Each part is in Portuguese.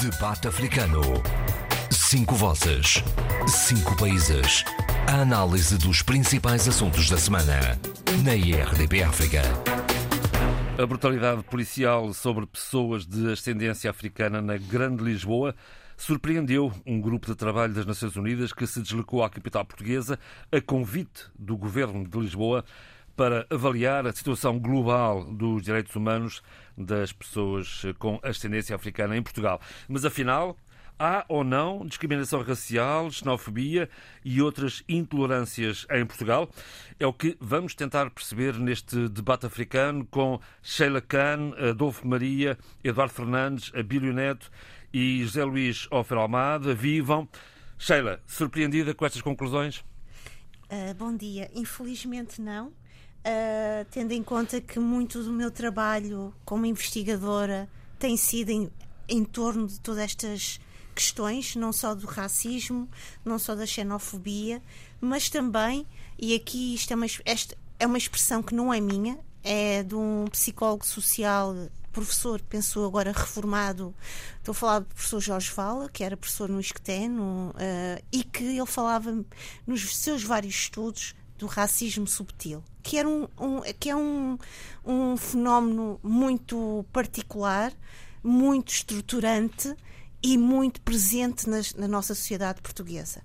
Debate Africano. Cinco vozes. Cinco países. A análise dos principais assuntos da semana. Na IRDP África. A brutalidade policial sobre pessoas de ascendência africana na Grande Lisboa surpreendeu um grupo de trabalho das Nações Unidas que se deslocou à capital portuguesa a convite do governo de Lisboa para avaliar a situação global dos direitos humanos das pessoas com ascendência africana em Portugal. Mas afinal, há ou não discriminação racial, xenofobia e outras intolerâncias em Portugal? É o que vamos tentar perceber neste debate africano com Sheila Khan, Adolfo Maria, Eduardo Fernandes, Abílio Neto e José Luís Ofer Almada. Vivam. Sheila, surpreendida com estas conclusões? Uh, bom dia. Infelizmente não. Uh, tendo em conta que muito do meu trabalho como investigadora tem sido em, em torno de todas estas questões, não só do racismo, não só da xenofobia, mas também, e aqui isto é uma, esta é uma expressão que não é minha, é de um psicólogo social, professor, penso agora reformado, estou a falar do professor Jorge Vala, que era professor no ISCTE, uh, e que ele falava nos seus vários estudos do racismo subtil, que, era um, um, que é um, um fenómeno muito particular, muito estruturante e muito presente nas, na nossa sociedade portuguesa.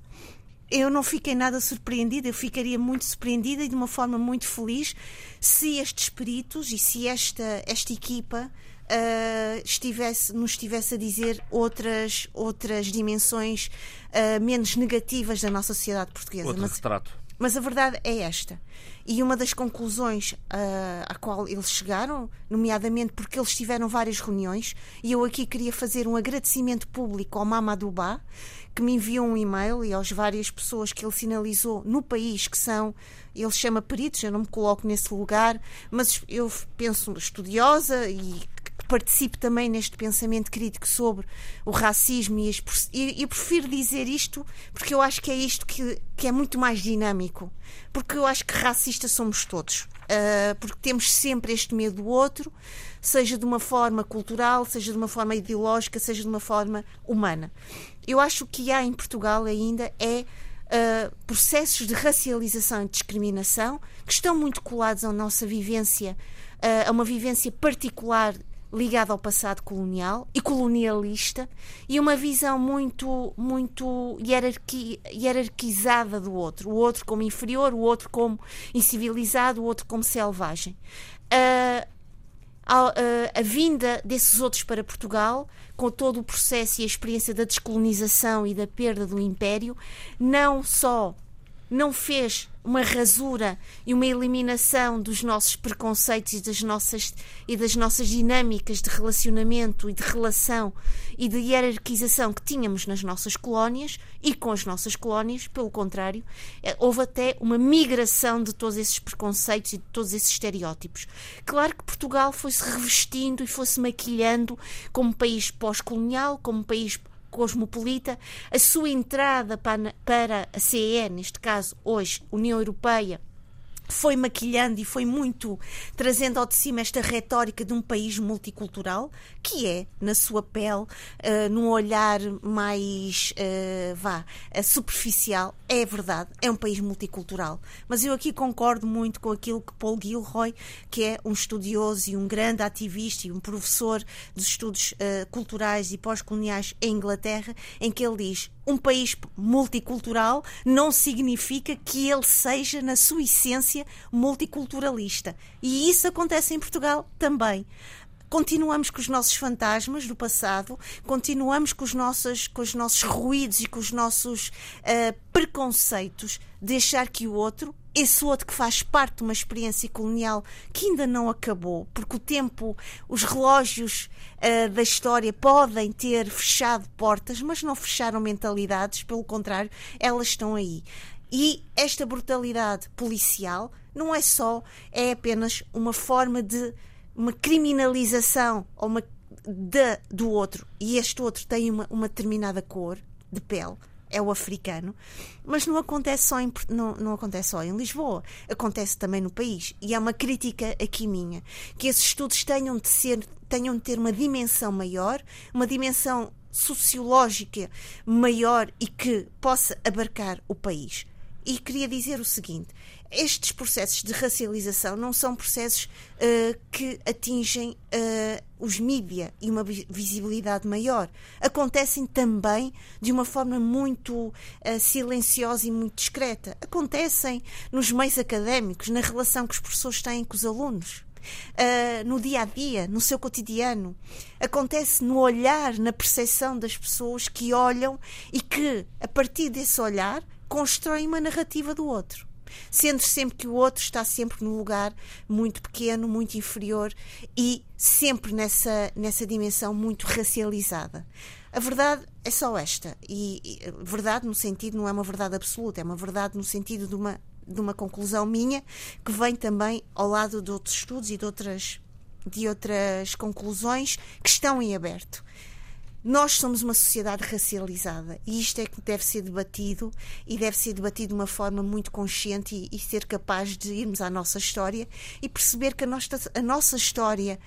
Eu não fiquei nada surpreendida, eu ficaria muito surpreendida e de uma forma muito feliz se estes peritos e se esta, esta equipa uh, estivesse, nos estivesse a dizer outras, outras dimensões uh, menos negativas da nossa sociedade portuguesa. Outro Mas, retrato mas a verdade é esta. E uma das conclusões uh, à qual eles chegaram, nomeadamente porque eles tiveram várias reuniões, e eu aqui queria fazer um agradecimento público ao Mamadou Ba, que me enviou um e-mail, e às várias pessoas que ele sinalizou no país, que são, ele chama peritos, eu não me coloco nesse lugar, mas eu penso estudiosa e participe também neste pensamento crítico sobre o racismo e, e, e prefiro dizer isto porque eu acho que é isto que, que é muito mais dinâmico. Porque eu acho que racistas somos todos. Uh, porque temos sempre este medo do outro, seja de uma forma cultural, seja de uma forma ideológica, seja de uma forma humana. Eu acho que há em Portugal ainda é Uh, processos de racialização e discriminação que estão muito colados à nossa vivência, uh, a uma vivência particular ligado ao passado colonial e colonialista e uma visão muito muito hierarqui, hierarquizada do outro, o outro como inferior, o outro como incivilizado, o outro como selvagem. Uh, a, a, a, vinda desses outros para Portugal, com todo o processo e a experiência da descolonização e da perda do império, não só não fez uma rasura e uma eliminação dos nossos preconceitos e das nossas, e das nossas dinâmicas de relacionamento e de relação e de hierarquização que tínhamos nas nossas colónias e com as nossas colónias, pelo contrário, eh, houve até uma migração de todos esses preconceitos e de todos esses estereótipos. Claro que Portugal foi-se revestindo e foi-se maquilhando como país pós-colonial, como país cosmopolita, a sua entrada para, a CEE, neste caso hoje União Europeia, foi maquilhando e foi muito trazendo ao de cima esta retórica de um país multicultural, que é, na sua pele, uh, num olhar mais, uh, vá, uh, superficial, é verdade, é um país multicultural. Mas eu aqui concordo muito com aquilo que Paul Gilroy, que é um estudioso e um grande ativista e um professor dos estudos uh, culturais e pós-coloniais em Inglaterra, em que ele diz um país multicultural não significa que ele seja, na sua essência, multiculturalista. E isso acontece em Portugal também continuamos com os nossos fantasmas do passado, continuamos com os nossos, com os nossos ruídos e com os nossos uh, preconceitos de achar que o outro, esse outro que faz parte de uma experiência colonial que ainda não acabou, porque o tempo, os relógios uh, da história podem ter fechado portas, mas não fecharam mentalidades, pelo contrário, elas estão aí. E esta brutalidade policial não é só, é apenas uma forma de uma criminalização ou uma de, do outro e este outro tem uma, uma determinada cor de pele, é o africano, mas não acontece só em, não, não acontece só em Lisboa, acontece também no país. E há uma crítica aqui minha, que esses estudos tenham de ser, tenham de ter uma dimensão maior, uma dimensão sociológica maior e que possa abarcar o país. E queria dizer o seguinte: estes processos de racialização não são processos uh, que atingem uh, os mídia e uma visibilidade maior. Acontecem também de uma forma muito uh, silenciosa e muito discreta. Acontecem nos meios académicos, na relação que os professores têm com os alunos. Uh, no dia a dia, no seu cotidiano. Acontece no olhar, na percepção das pessoas que olham e que, a partir desse olhar, constroem uma narrativa do outro sendo sempre que o outro está sempre num lugar muito pequeno, muito inferior e sempre nessa, nessa dimensão muito racializada. A verdade é só esta. E, e verdade no sentido não é uma verdade absoluta, é uma verdade no sentido de uma, de uma conclusão minha que vem também ao lado de outros estudos e de outras, de outras conclusões que estão em aberto. Nós somos uma sociedade racializada e isto é que deve ser debatido e deve ser debatido de uma forma muito consciente e, e ser capaz de irmos à nossa história e perceber que a nossa, a nossa história,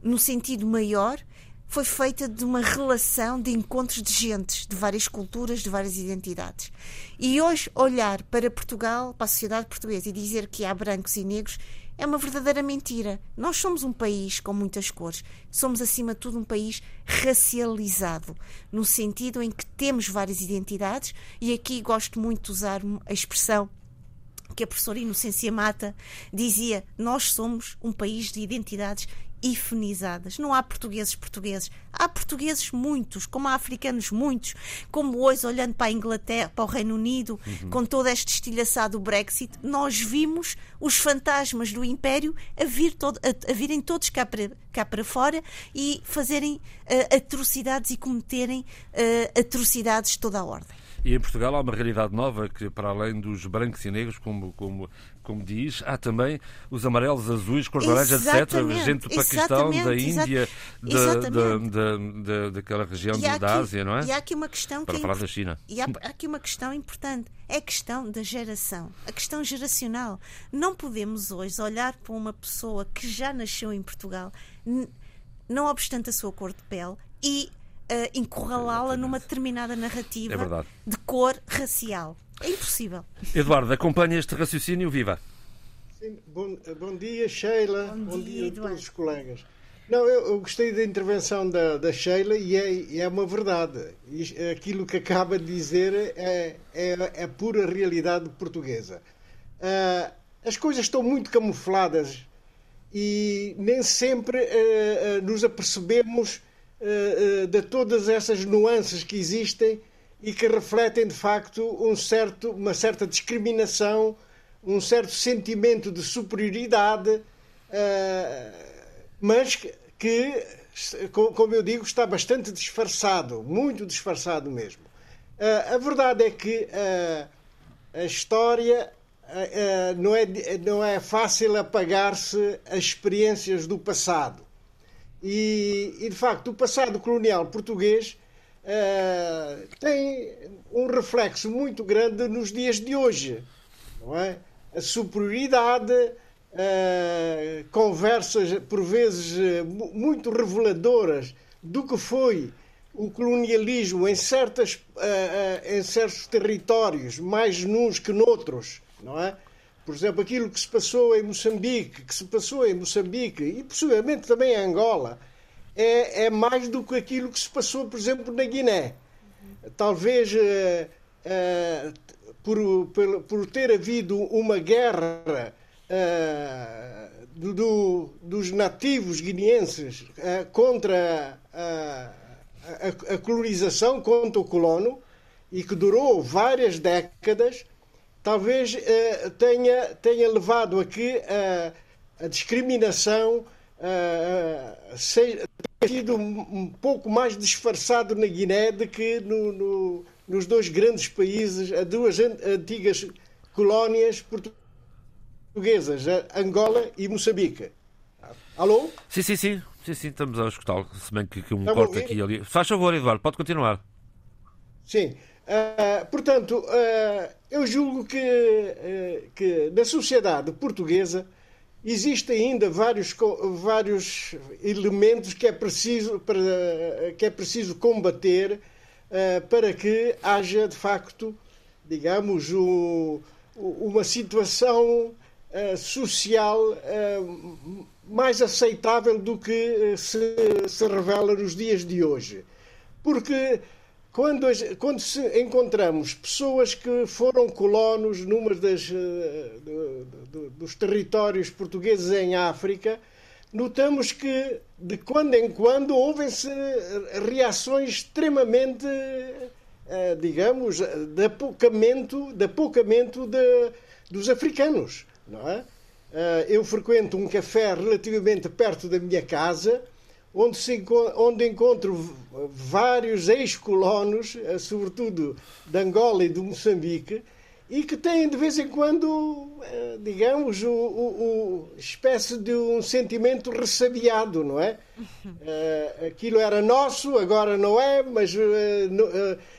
no sentido maior, foi feita de uma relação de encontros de gentes, de várias culturas, de várias identidades. E hoje olhar para Portugal, para a sociedade portuguesa e dizer que há brancos e negros é uma verdadeira mentira. Nós somos um país com muitas cores. Somos, acima de tudo, um país racializado, no sentido em que temos várias identidades, e aqui gosto muito de usar a expressão que a professora Inocência Mata dizia: Nós somos um país de identidades ifenizadas. Não há portugueses portugueses. Há portugueses muitos, como há africanos muitos, como hoje, olhando para a Inglaterra, para o Reino Unido, uhum. com toda esta estilhaçada do Brexit, nós vimos os fantasmas do Império a, vir todo, a, a virem todos cá para, cá para fora e fazerem uh, atrocidades e cometerem uh, atrocidades de toda a ordem. E em Portugal há uma realidade nova que, para além dos brancos e negros, como, como, como diz, há também os amarelos, azuis, cor de laranja, etc. Gente do Paquistão, da Índia, da, da, da, daquela região aqui, da Ásia, não é? E há aqui uma questão para que falar é da China. E há, há aqui uma questão importante. É a questão da geração, a questão geracional. Não podemos hoje olhar para uma pessoa que já nasceu em Portugal, não obstante a sua cor de pele, e uh, encurralá-la numa determinada narrativa é de cor racial. É impossível. Eduardo, acompanha este raciocínio, viva. Sim, bom, bom, dia, Sheila. Bom, bom dia, dia a todos os colegas. Não, eu, eu, gostei da intervenção da, da Sheila e é, é uma verdade. Aquilo que acaba de dizer é, é, é pura realidade portuguesa. Uh, as coisas estão muito camufladas e nem sempre uh, uh, nos apercebemos uh, de todas essas nuances que existem e que refletem de facto um certo, uma certa discriminação, um certo sentimento de superioridade, uh, mas que, como eu digo, está bastante disfarçado, muito disfarçado mesmo. A verdade é que a história não, é, não é fácil apagar-se as experiências do passado. E, e, de facto, o passado colonial português uh, tem um reflexo muito grande nos dias de hoje. Não é? A superioridade, uh, conversas por vezes uh, muito reveladoras do que foi o colonialismo em, certas, em certos territórios, mais nuns que noutros, não é? Por exemplo, aquilo que se passou em Moçambique, que se passou em Moçambique e possivelmente também em Angola, é, é mais do que aquilo que se passou, por exemplo, na Guiné. Talvez uh, uh, por, por, por, ter havido uma guerra uh, do, dos nativos guineenses contra a, a, a colonização, contra o colono, e que durou várias décadas, talvez uh, tenha, tenha levado a que uh, a discriminação uh, seja, tenha sido um, pouco mais disfarçado na Guiné do que no, no, nos dois grandes países, as duas antigas colónias portuguesas, Angola e Moçambique. Alô? Sim, sim, sim. Sim, sim, estamos a escutá-lo. Se bem que, que um corte aqui e ali. Faz favor, Eduardo, pode continuar. Sim. Uh, portanto, uh, eu julgo que, uh, que na sociedade portuguesa existem ainda vários, vários elementos que é preciso, para, que é preciso combater para que haja, de facto, digamos, um, uma situação social mais aceitável do que se, se revela nos dias de hoje. Porque quando, quando encontramos pessoas que foram colonos numa das, eh, dos territórios portugueses em África, notamos que de quando em quando ouvem-se reações extremamente, eh, digamos, de apocamento, de apocamento de, dos africanos. Não é? Eh, eu frequento um café relativamente perto da minha casa onde, se, onde encontro vários ex-colonos, eh, sobretudo de Angola e de Moçambique, e que têm de vez em quando, eh, digamos, o, o, o espécie de um sentimento ressabiado, não é? Uh, aquilo era nosso, agora não é, mas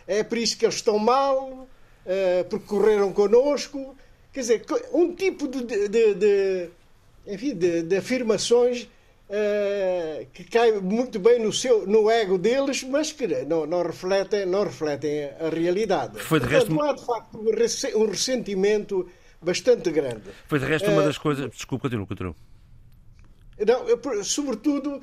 é por isso que eles estão mal, porque correram connosco. Quer dizer, um tipo de, de, de enfim, de, de afirmações Uh, que cai muito bem no, seu, no ego deles, mas que não, não, refletem, não refletem a realidade. Foi de resto... Portanto, há de facto um ressentimento bastante grande. Foi de resto uma eh, das coisas. Desculpe, continua, continua. Não, sobretudo uh,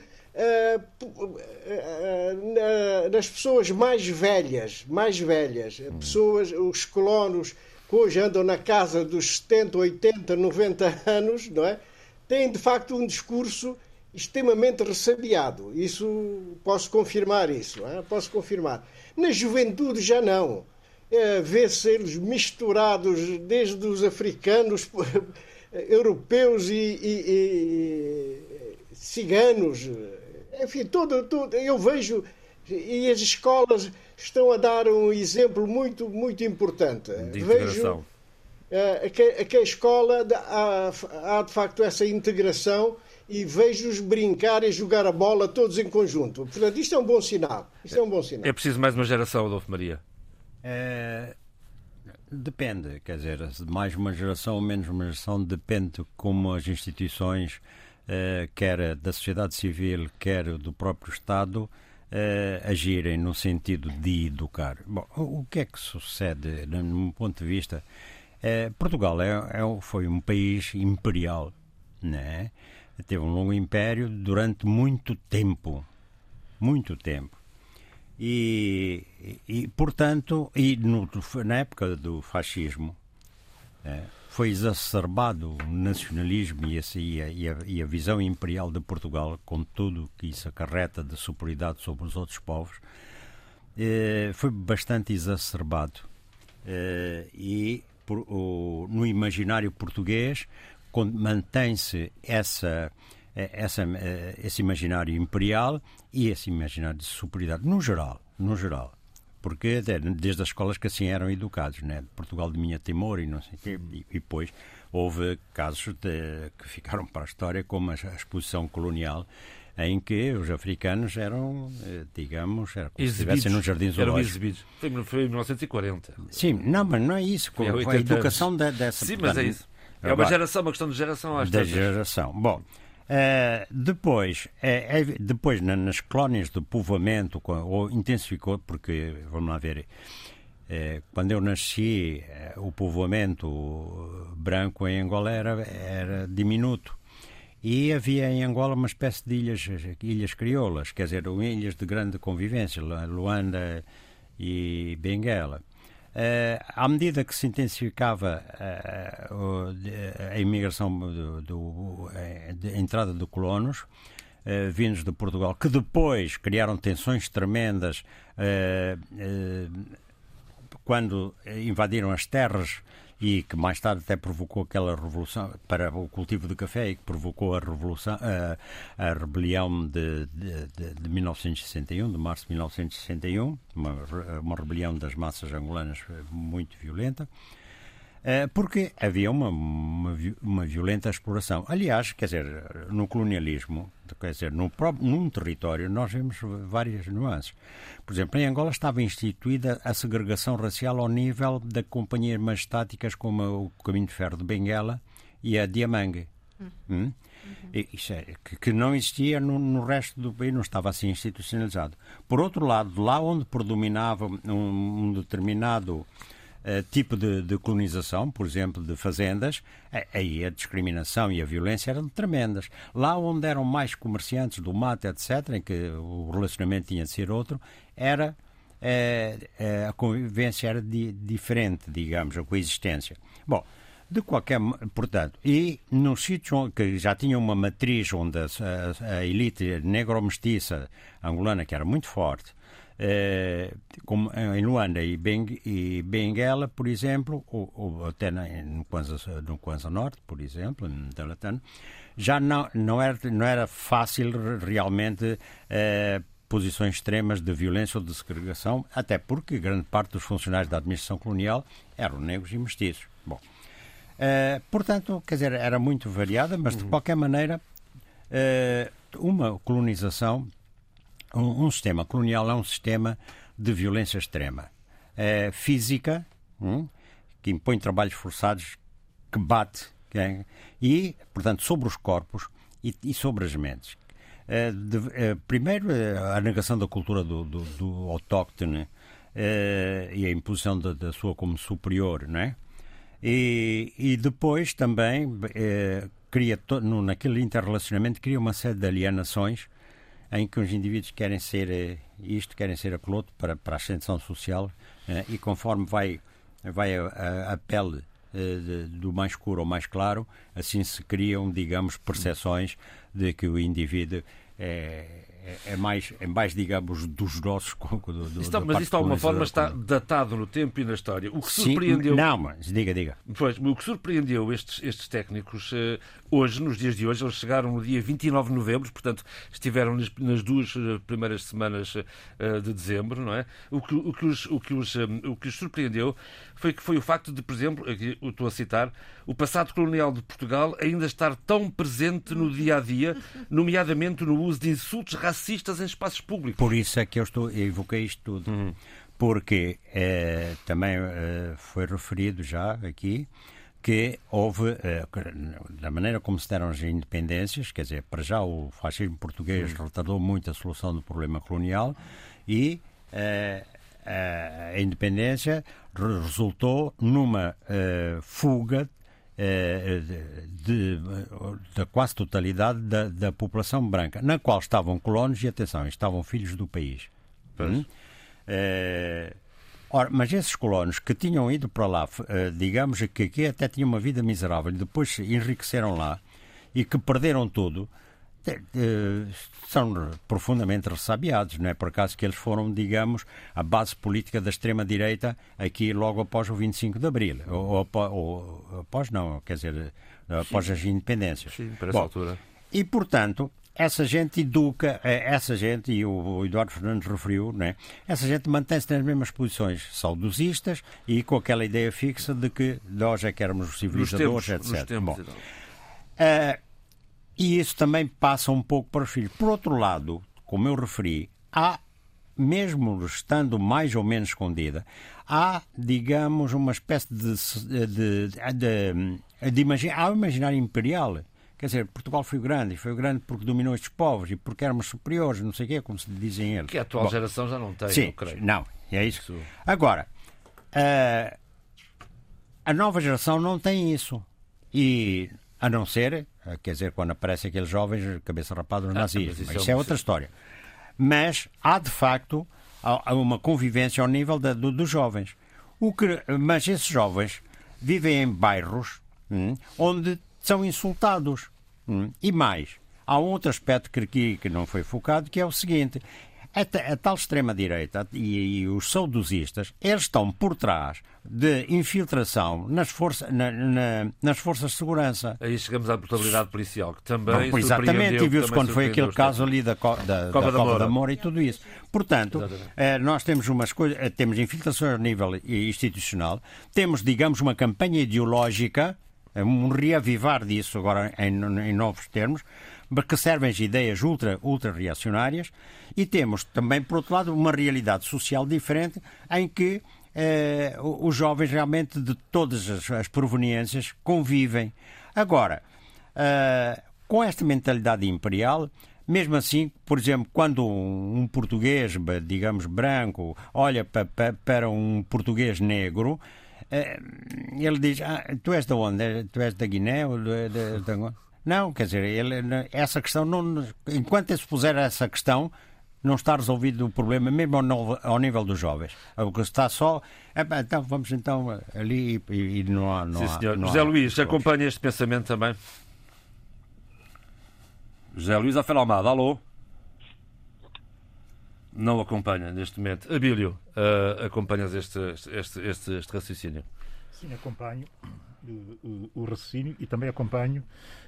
uh, nas pessoas mais velhas, mais velhas, hum. pessoas, os colonos que hoje andam na casa dos 70, 80, 90 anos, não é? têm de facto um discurso extremamente ressabiado. Isso posso confirmar isso, é? posso confirmar. Na juventude já não. É, Vê-se eles misturados desde os africanos, europeus e, e, e, ciganos. Enfim, todo, todo, eu vejo e as escolas estão a dar um exemplo muito muito importante. De integração. Vejo que, que a escola há, há de facto essa integração e vejo-os brincar e jogar a bola todos em conjunto. Portanto, isto é um bom sinal. Isto é um bom sinal. É preciso mais uma geração, Adolfo Maria? É, depende, quer dizer, mais uma geração ou menos uma geração depende como as instituições, é, quer da sociedade civil, quer do próprio Estado, é, agirem no sentido de educar. Bom, o que é que sucede, no meu ponto de vista? É, Portugal é, é, foi um país imperial, né? Teve um longo império durante muito tempo. Muito tempo. E, e portanto, e no, na época do fascismo, é, foi exacerbado o nacionalismo e, esse, e, a, e, a, visão imperial de Portugal, com tudo que isso acarreta de superioridade sobre os outros povos, é, foi bastante exacerbado. É, e por, o, no imaginário português mantém-se essa, eh, essa, eh, esse imaginário imperial e esse imaginário de superioridade, no geral, no geral. Porque desde as escolas que assim eram educados, né? Portugal de Minha Timor e não sei quê, e, e depois houve casos de, que ficaram para a história, como a, a exposição colonial, em que os africanos eram, eh, digamos, era como se estivessem num jardim zoológico. Eram exibidos. Foi, foi em 1940. Sim, não, mas não é isso. Foi, a educação de, dessa... Sim, mas é isso. É uma geração, uma questão de geração às Da geração. Bom, uh, depois, é, é, depois na, nas colónias de povoamento, ou intensificou, porque, vamos lá ver, é, quando eu nasci, o povoamento branco em Angola era, era diminuto. E havia em Angola uma espécie de ilhas, ilhas crioulas, quer dizer, ilhas de grande convivência, Luanda e Benguela. Uh, à medida que se intensificava uh, a imigração, do, do, a entrada de colonos, vindos de Portugal, que depois criaram tensões tremendas quando invadiram as terras e que mais tarde até provocou aquela revolução para o cultivo de café e que provocou a revolução a, a rebelião de, de, de, de 1961 de março de 1961 uma, uma rebelião das massas angolanas muito violenta porque havia uma, uma, uma, violenta exploração. Aliás, quer dizer, no colonialismo, quer dizer, no próprio, num território, nós vemos várias nuances. Por exemplo, em Angola estava instituída a segregação racial ao nível de companhias majestáticas como o Caminho de Ferro de Benguela e a Diamangue. Hum. Hum? Isso é, que, que, não existia no, no, resto do país, não estava assim institucionalizado. Por outro lado, lá onde predominava um, um determinado tipo de, de, colonização, por exemplo, de fazendas, aí a discriminação e a violência eram tremendas. Lá onde eram mais comerciantes do mato, etc., em que o relacionamento tinha de ser outro, era uh, a convivência era di, diferente, digamos, a coexistência. Bom, de qualquer portanto, e no sítio que já tinha uma matriz onde a, a, a elite negro-mestiça angolana, que era muito forte, eh, como em Luanda e, Beng, e Benguela, por exemplo, ou, ou até na, no, Kwanza, no Kwanza Norte, por exemplo, no Teletano, já não, não, era, não era fácil realmente eh, posições extremas de violência ou de segregação, até porque grande parte dos funcionários da administração colonial eram negros e mestiços. Bom, portanto, quer dizer, era muito variada, mas de uhum. qualquer maneira, uma colonização, um, um, sistema colonial é um sistema de violência extrema. Uh, física, um, que impõe trabalhos forçados, que bate, que, e, portanto, sobre os corpos e, e sobre as mentes. De, primeiro, a negação da cultura do, do, do autóctone e a imposição da, da sua como superior, não é? E, e depois também cria no, naquele interrelacionamento cria uma série de alienações em que os indivíduos querem ser eh, isto, querem ser aquilo outro para, para a ascensão social eh, e conforme vai, vai a, a, pele eh, do mais escuro ao mais claro, assim se criam, digamos, percepções de que o indivíduo é, é, é, mais, é mais, digamos, dos nossos. Do, do, está, mas isso de alguma forma está datado no tempo e na história. O que surpreendeu. Sim, não, mas diga, diga. Pois, o que surpreendeu estes, estes técnicos uh, hoje, nos dias de hoje, eles chegaram no dia 29 de novembro, portanto, estiveram nas, nas duas eh, primeiras semanas uh, de dezembro, não é? O que, o que, os, o que, os, o que os surpreendeu foi que foi o facto de, por exemplo, aqui estou a citar, o passado colonial de Portugal ainda estar tão presente no dia a dia, nomeadamente no uso de insultos racistas em espaços públicos. Por isso é que eu estou, eu evoquei isto tudo. Uhum. Porque eh, também eh, foi referido já aqui que houve, eh, da maneira como se deram as independências, quer dizer, para já o fascismo português uhum. retardou muito a solução do problema colonial e eh, a independência resultou numa uh, fuga de, da quase totalidade da, da, população branca, na qual estavam colonos e, atenção, estavam filhos do país. Hum? Uh, ora, mas esses colonos que tinham ido para lá, digamos que aqui até tinham uma vida miserável, e depois enriqueceram lá e que perderam tudo, são profundamente ressabiados, não é por acaso que eles foram, digamos, a base política da extrema-direita aqui logo após o 25 de Abril, ou, ou, ou após não, quer dizer, após Sim. as independências. Sim, para essa Bom, altura. E, portanto, essa gente educa, eh, essa gente, e o Eduardo Fernandes referiu, né, essa gente mantém-se nas mesmas posições saudosistas e com aquela ideia fixa de que nós é que éramos os civilizadores, tempos, etc. Bom, uh, e isso também passa um pouco para os filhos. Por outro lado, como eu referi, há, mesmo estando mais ou menos escondida, há, digamos, uma espécie de, de, de, de, imagine, há um imaginário imperial. Quer dizer, Portugal foi grande, e foi grande porque dominou estes povos e porque éramos superiores, não sei o quê, como se dizem eles. Que a atual Bom, geração já não tem, sim, creio. Não, é isso. Agora, uh, a nova geração não tem isso. E a não ser, eh, quer dizer, quando aparecem aqueles jovens, cabeça rapada no ah, nazismo. Isso, isso é, é outra história. Mas há, de facto, uma convivência ao nível da, do, dos jovens. O que, mas esses jovens vivem em bairros hum, onde são insultados. Hum, e mais, há um outro aspecto que aqui que não foi focado, que é o seguinte. a, a tal extrema-direita e, e, os saudosistas, eles estão por trás de infiltração nas, força, na, na, nas forças de segurança. Aí chegamos à brutalidade policial, que também Bom, Exatamente, e viu-se quando foi aquele caso ali da, da, Cova da, da, da Moura e tudo isso. Portanto, eh, nós temos umas coisas, eh, temos infiltrações a nível institucional, temos, digamos, uma campanha ideológica, um reavivar disso agora em, em novos termos, que servem as ideias ultra, ultra reacionárias, e temos também, por outro lado, uma realidade social diferente em que eh, os jovens realmente de todas as, as proveniências convivem. Agora, eh, com esta mentalidade imperial, mesmo assim, por exemplo, quando um, português, digamos, branco, olha para, para um português negro, eh, ele diz: ah, Tu és de onde? Tu és da Guiné? Ou de, de, de... Não, quer dizer, ele, essa questão, não, enquanto se puser essa questão, não está resolvido o problema, mesmo ao, ao nível dos jovens. O que está só. É, então vamos então ali e, e não há. Não Sim, há, senhor. Não José há Luís, acompanha este pensamento também? José Luís Afel Almada, alô? Não acompanha neste momento. Abílio, uh, acompanhas este, este, este, este raciocínio? Sim, acompanho o, o, raciocínio e também acompanho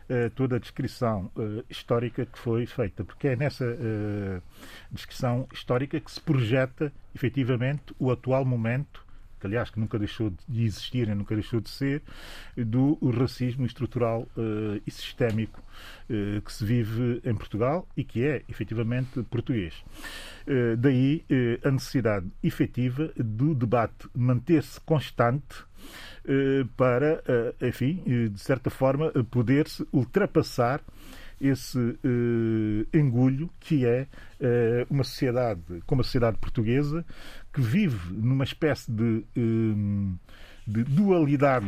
uh, toda a descrição uh, histórica que foi feita, porque é nessa uh, descrição histórica que se projeta efetivamente o atual momento que aliás que nunca deixou de existir, nem nunca deixou de ser, do racismo estrutural uh, e sistémico uh, que se vive em Portugal e que é efetivamente português. Uh, daí a necessidade efetiva do debate manter-se constante para, enfim, de certa forma, poder-se ultrapassar esse uh, engulho que é uh, uma sociedade como a sociedade portuguesa que vive numa espécie de, de dualidade,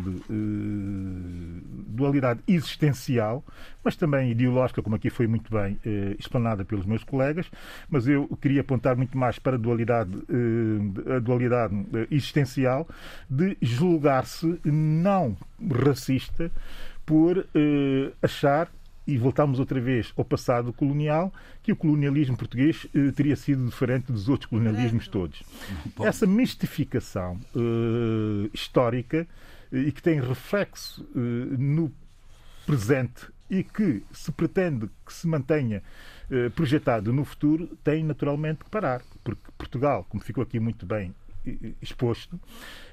dualidade existencial, mas também ideológica, como aqui foi muito bem explanada pelos meus colegas, mas eu queria apontar muito mais para a dualidade, a dualidade existencial de julgar-se não racista por achar e voltamos outra vez ao passado colonial, que o colonialismo português eh, teria sido diferente dos outros colonialismos todos. Bom. Essa mistificação eh, histórica eh, e que tem reflexo eh, no presente e que se pretende que se mantenha eh, projetado no futuro, tem naturalmente que parar, porque Portugal, como ficou aqui muito bem eh, exposto,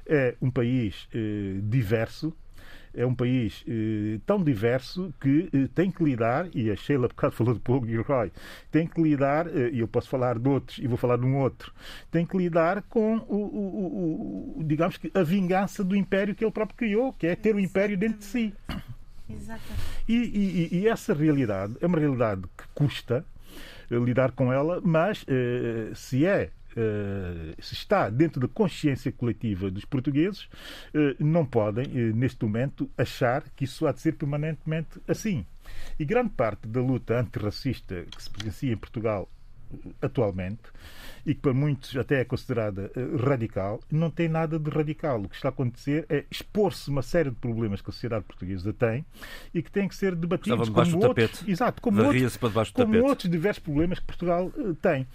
é um país diverso, é um país eh, tão diverso que eh, tem que lidar, e a Sheila, causa falou de Paul Gilroy, tem que lidar, eh, e eu posso falar de outros, e vou falar de um outro, tem que lidar com, o, o, o, digamos que, a vingança do império que ele próprio criou, que é ter o império dentro de si. Exatamente. E, e, e essa realidade é uma realidade que custa eh, lidar com ela, mas eh, se é eh, se está dentro da consciência coletiva dos portugueses, eh, não podem, eh, neste momento, achar que isso há de ser permanentemente assim. E grande parte da luta antirracista que se presencia em Portugal atualmente e que para muitos até é considerada radical, não tem nada de radical. O que está a acontecer é expor-se uma série de problemas que a sociedade portuguesa tem e que têm que ser debatidos como outros, exato, como, outros, como outros diversos problemas que Portugal tem.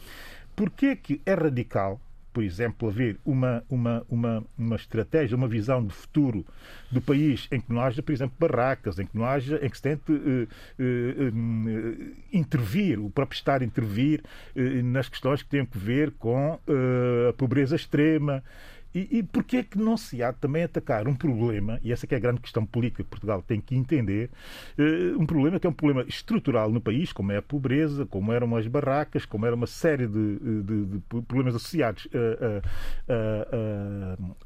Porquê que é radical, por exemplo, haver uma, uma, uma, uma estratégia, uma visão de futuro do país em que não haja, por exemplo, barracas, em que não haja, em que se tente uh, uh, uh, intervir, o próprio Estado intervir nas questões que têm a ver com a pobreza extrema e, e porquê é que não se há também atacar um problema, e essa é a grande questão política que Portugal tem que entender, uh, um problema que é um problema estrutural no país, como é a pobreza, como eram as barracas, como era uma série de, de, de problemas associados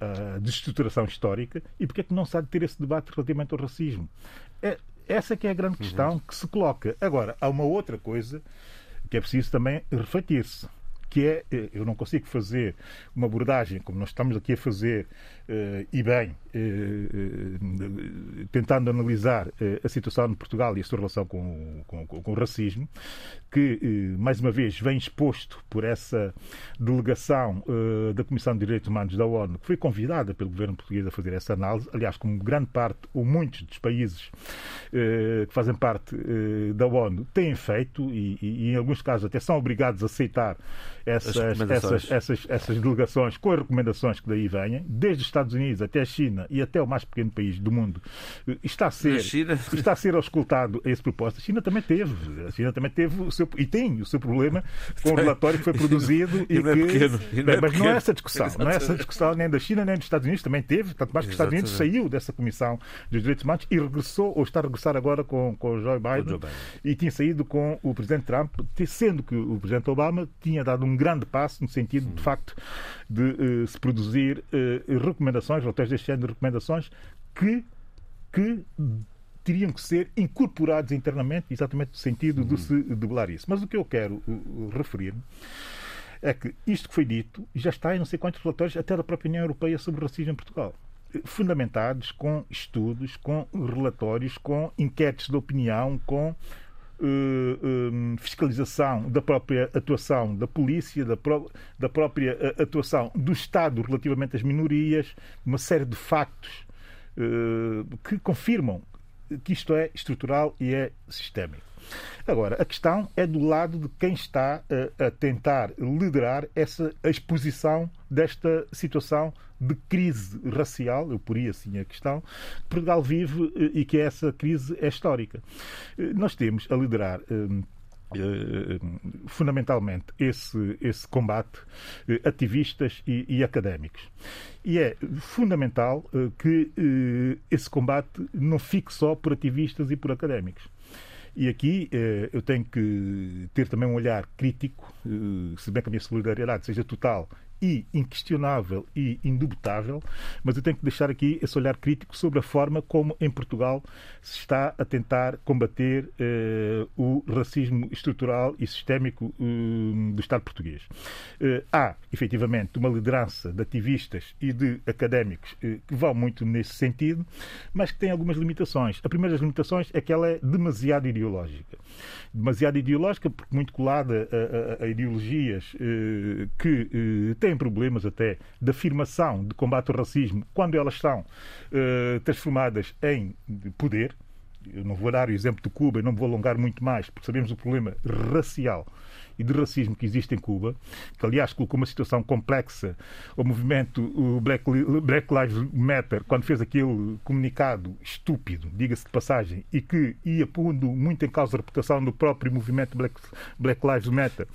à desestruturação histórica, e porquê é que não se há de ter esse debate relativamente ao racismo? É, essa que é a grande questão uhum. que se coloca. Agora, há uma outra coisa que é preciso também refletir-se que é, eh, eu não consigo fazer uma abordagem como nós estamos aqui a fazer, uh, e bem, tentando analisar a situação de Portugal e a sua relação com, com, com o racismo, que, mais uma vez, vem exposto por essa delegação da Comissão de Direitos Humanos da ONU, que foi convidada pelo governo português a fazer essa análise, aliás, como grande parte, ou muitos dos países que fazem parte da ONU têm feito, e, e, e em alguns casos até são obrigados a aceitar essas, essas, essas, essas delegações com as recomendações que daí vêm, desde os Estados Unidos até a China e até o mais pequeno país do mundo, está a ser, está a ser auscultado a esse propósito. A China também teve, a China também teve o seu, e tem o seu problema com o relatório que foi produzido e, e, não é que, pequeno, e não é mas pequeno. não é essa discussão, não é essa discussão nem da China nem dos Estados Unidos, também teve, tanto mais que os Estados Unidos saiu dessa comissão dos direitos humanos e regressou, ou está a regressar agora com, com o Joe Biden, Joe Biden. e tinha saído com o Presidente Trump, sendo que o Presidente Obama tinha dado um grande passo no sentido, de facto, de uh, se produzir uh, recomendações, relatórios deste de recomendações que, que teriam que ser incorporados internamente, exatamente no sentido de se debelar isso. Mas o que eu quero uh, referir-me é que isto que foi dito já está em não sei quantos relatórios, até da própria União Europeia, sobre racismo em Portugal. Fundamentados com estudos, com relatórios, com enquetes de opinião, com uh, fiscalização da própria atuação da polícia, da, pró da própria atuação do Estado relativamente às minorias, uma série de factos uh, que confirmam que isto é estrutural e é sistémico. Agora, a questão é do lado de quem está a, a tentar liderar essa exposição desta situação de crise racial, eu poria assim a questão, que Portugal vive e que essa crise é histórica. Nós temos a liderar. Fundamentalmente esse, esse combate ativistas e, e, académicos. E é fundamental que esse combate não fique só por ativistas e por académicos. E aqui eu tenho que ter também um olhar crítico, se bem que a minha solidariedade seja total e inquestionável e indubitável, mas eu tenho que deixar aqui esse olhar crítico sobre a forma como em Portugal se está a tentar combater eh, o racismo estrutural e sistémico eh, do Estado português. Eh, há, efetivamente, uma liderança de ativistas e de académicos que vão muito nesse sentido, mas que tem algumas limitações. A primeira das limitações é que ela é demasiado ideológica. Demasiado ideológica, porque muito colada a, a, a ideologias que têm têm problemas até de afirmação de combate ao racismo quando elas são uh, transformadas em poder. Eu não vou dar o exemplo de Cuba, e não me vou alongar muito mais, porque sabemos o problema racial e de racismo que existe em Cuba, que aliás colocou uma situação complexa o movimento Black, Black Lives Matter, quando fez aquele comunicado estúpido, diga-se de passagem, e que ia pondo muito em causa a reputação do próprio movimento Black, Black Lives Matter,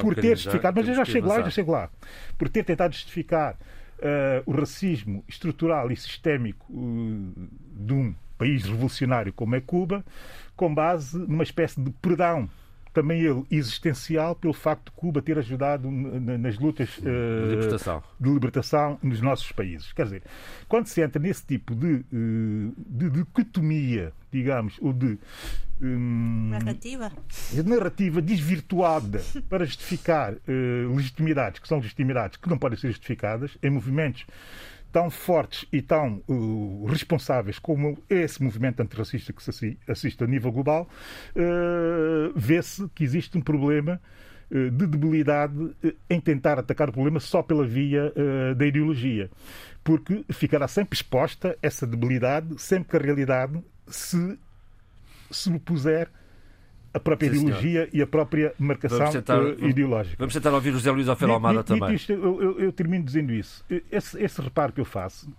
por ter justificado, mas eu já chego lá, já chego lá, por ter tentado justificar uh, o racismo estrutural e sistémico uh, de um país revolucionário como é Cuba, com base numa espécie de perdão também ele existencial pelo facto de Cuba ter ajudado nas lutas uh, libertação. de libertação nos nossos países. Quer dizer, quando se entra nesse tipo de, uh, de dicotomia, digamos, ou de um, narrativa. narrativa desvirtuada para justificar uh, legitimidades que são legitimidades que não podem ser justificadas em movimentos tão fortes e tão uh, responsáveis como esse movimento antirracista que se assiste a nível global, uh, vê-se que existe um problema uh, de debilidade em tentar atacar o problema só pela via da ideologia. Porque ficará sempre exposta essa debilidade sempre que a realidade se sobrepuser a própria Sim, ideologia senhor. e a própria marcação tentar, ideológica. Vamos tentar ouvir o José Luís Alfredo Almada também. Isto, eu, eu, eu, termino dizendo isso. Esse, esse reparo que eu faço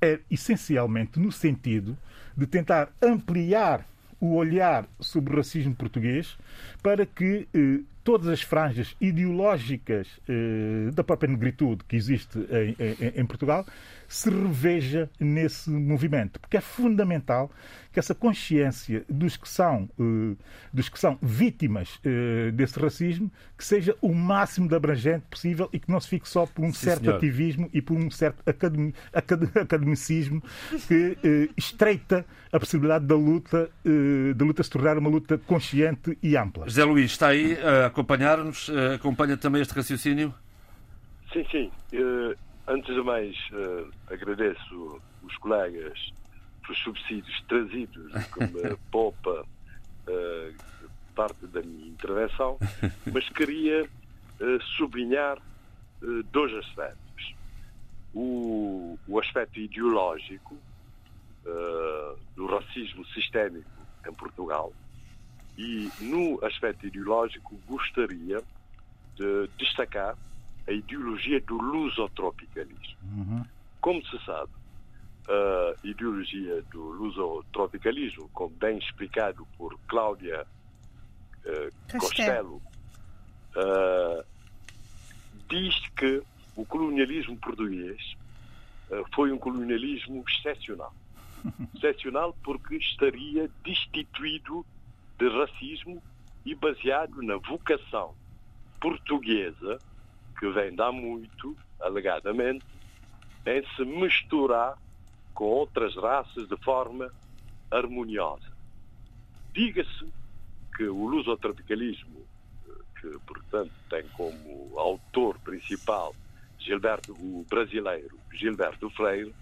é essencialmente no sentido de tentar ampliar o olhar sobre o racismo português para que eh, todas as franjas ideológicas eh, da própria negritude que existe em, em, em Portugal se reveja nesse movimento, porque é fundamental que essa consciência dos que são, uh, dos que são vítimas uh, desse racismo que seja o máximo de abrangente possível e que não se fique só por um Sim, certo senhor. ativismo e por um certo academi academicismo que uh, estreita a possibilidade da luta, da luta se tornar uma luta consciente e ampla. José Luís, está aí a acompanhar-nos? Acompanha também este raciocínio? Sim, sim. Antes de mais, uh, agradeço os colegas pelos subsídios trazidos como poupa uh, parte da minha intervenção, mas queria uh, sublinhar dois aspectos. O, o aspecto ideológico do racismo sistémico em Portugal e, no aspecto ideológico, gostaria de destacar a ideologia do lusotropicalismo. Uhum. Como se sabe, a ideologia do lusotropicalismo, como bem explicado por Cláudia uh, Costello, uh, diz que o colonialismo português uh, foi um colonialismo excepcional. excepcional porque estaria destituído de racismo e baseado na vocação portuguesa, que vem de há muito, alegadamente, em se misturar com outras raças de forma harmoniosa. Diga-se que o lusotropicalismo, que portanto tem como autor principal Gilberto, o brasileiro Gilberto Freire,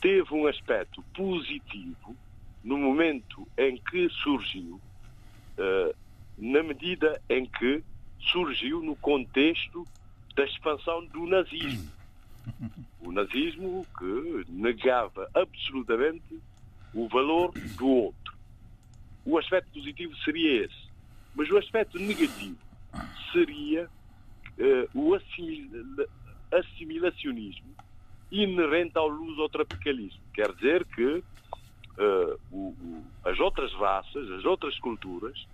teve um aspecto positivo no momento em que surgiu, uh, na medida em que surgiu no contexto da expansão do nazismo. O nazismo que negava absolutamente o valor do outro. O aspecto positivo seria esse. Mas o aspecto negativo seria uh, o assimilacionismo inerente ao luso-tropicalismo. Quer dizer que uh, o, o, as outras raças, as outras culturas,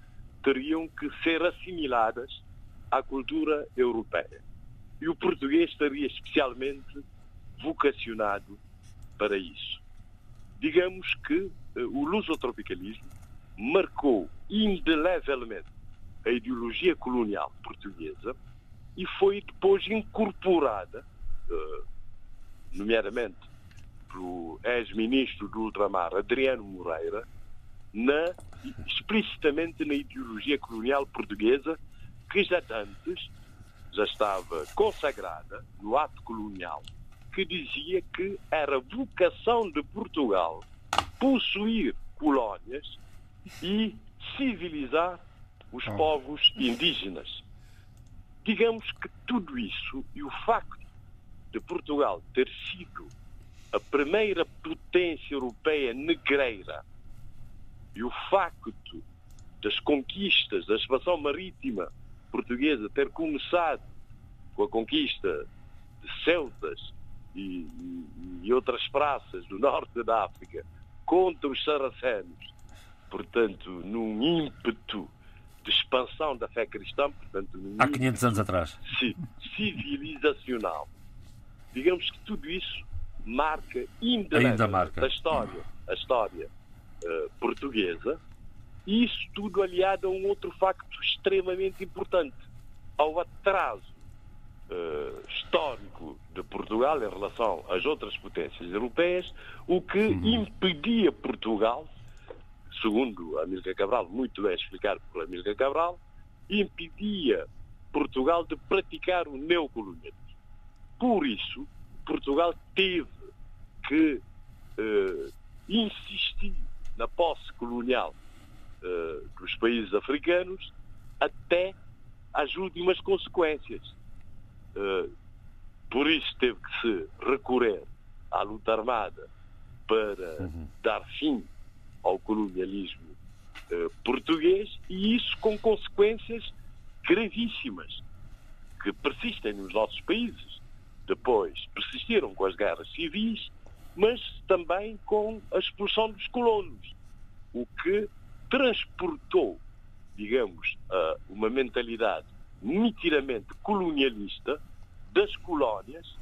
teriam que ser assimiladas à cultura europeia. E o português estaria especialmente vocacionado para isso. Digamos que uh, o lusotropicalismo marcou indelevelmente a ideologia colonial portuguesa e foi depois incorporada, uh, nomeadamente pelo ex-ministro do ultramar Adriano Moreira, na, explicitamente na ideologia colonial portuguesa, que já antes já estava consagrada no ato colonial, que dizia que era vocação de Portugal possuir colónias e civilizar os ah. povos indígenas. Digamos que tudo isso e o facto de Portugal ter sido a primeira potência europeia negreira e o facto das conquistas, da expansão marítima portuguesa ter começado com a conquista de Ceutas e, e, e outras praças do norte da África contra os saracenos, portanto, num ímpeto de expansão da fé cristã, portanto, há 500 anos atrás, civilizacional. Digamos que tudo isso marca ainda marca. a história, a história uh, portuguesa, e isso tudo aliado a um outro facto extremamente importante, ao atraso uh, histórico de Portugal em relação às outras potências europeias, o que uhum. impedia Portugal, segundo Amílcar Cabral, muito bem explicado por Amílcar Cabral, impedia Portugal de praticar o neocolonialismo. Por isso, Portugal teve que uh, insistir na posse colonial uh, dos países africanos até às últimas consequências. Uh, por isso teve que se recorrer à luta armada para uhum. dar fim ao colonialismo uh, português e isso com consequências gravíssimas que persistem nos nossos países. Depois persistiram com as guerras civis, mas também com a expulsão dos colonos, o que transportou, digamos, uh, uma mentalidade nitidamente colonialista das colónias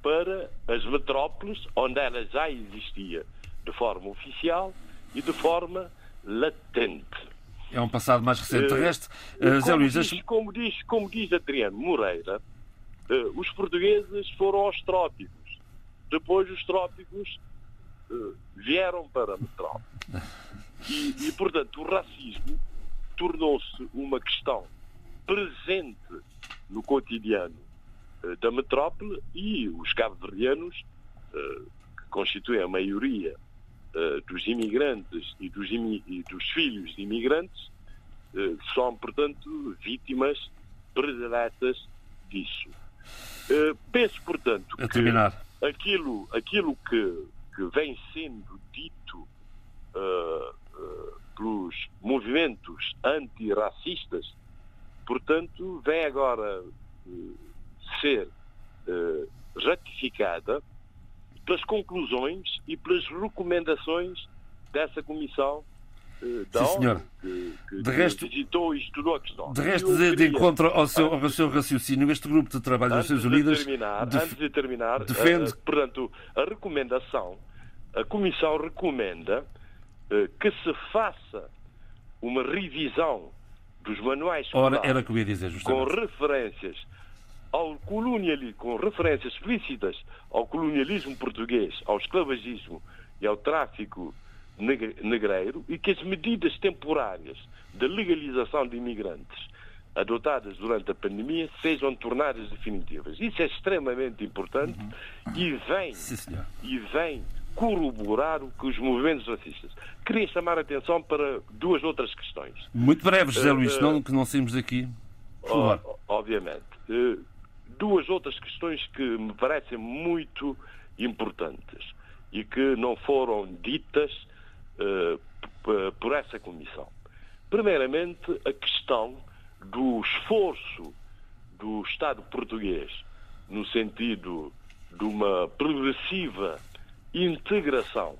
para as metrópoles, onde ela já existia de forma oficial e de forma latente. É um passado mais recente. De resto, uh, Zé Luís... Diz, como, diz, como diz Adriano Moreira, uh, os portugueses foram aos trópicos. Depois os trópicos uh, vieram para a metrópole. E, portanto, o racismo tornou-se uma questão presente no cotidiano uh, da metrópole e os cabo-verdianos, uh, que constituem a maioria uh, dos imigrantes e dos, imi e dos, filhos de imigrantes, são, portanto, vítimas prediletas disso. penso, portanto, a terminar. que aquilo, aquilo que, que vem sendo dito pelos movimentos antirracistas portanto, vem agora ser ratificada pelas conclusões e pelas recomendações dessa comissão da Sim, senhor. ONU que, que, De resto- visitou e estudou a questão. De resto, de, de encontro ao seu, ao seu raciocínio, este grupo de trabalho das Nações Unidas de terminar, def- antes de terminar defende- eh, portanto, a recomendação, a Comissão recomenda eh, que se faça uma revisão dos manuais Ora, era que eu ia dizer, com referências ao colonialismo, com referências explícitas ao colonialismo português, ao esclavagismo e ao tráfico neg- negreiro e que as medidas temporárias de legalização de imigrantes adotadas durante a pandemia sejam tornadas definitivas. Isso é extremamente importante e vem Sim, e vem corroborar o que os movimentos racistas. Queria chamar a atenção para duas outras questões. Muito breve, José Eh, Luís, eh, senão que não saímos daqui. Por favor. Obviamente. Eh, Duas outras questões que me parecem muito importantes e que não foram ditas p- por essa comissão. Primeiramente, a questão do esforço do Estado português no sentido de uma progressiva integração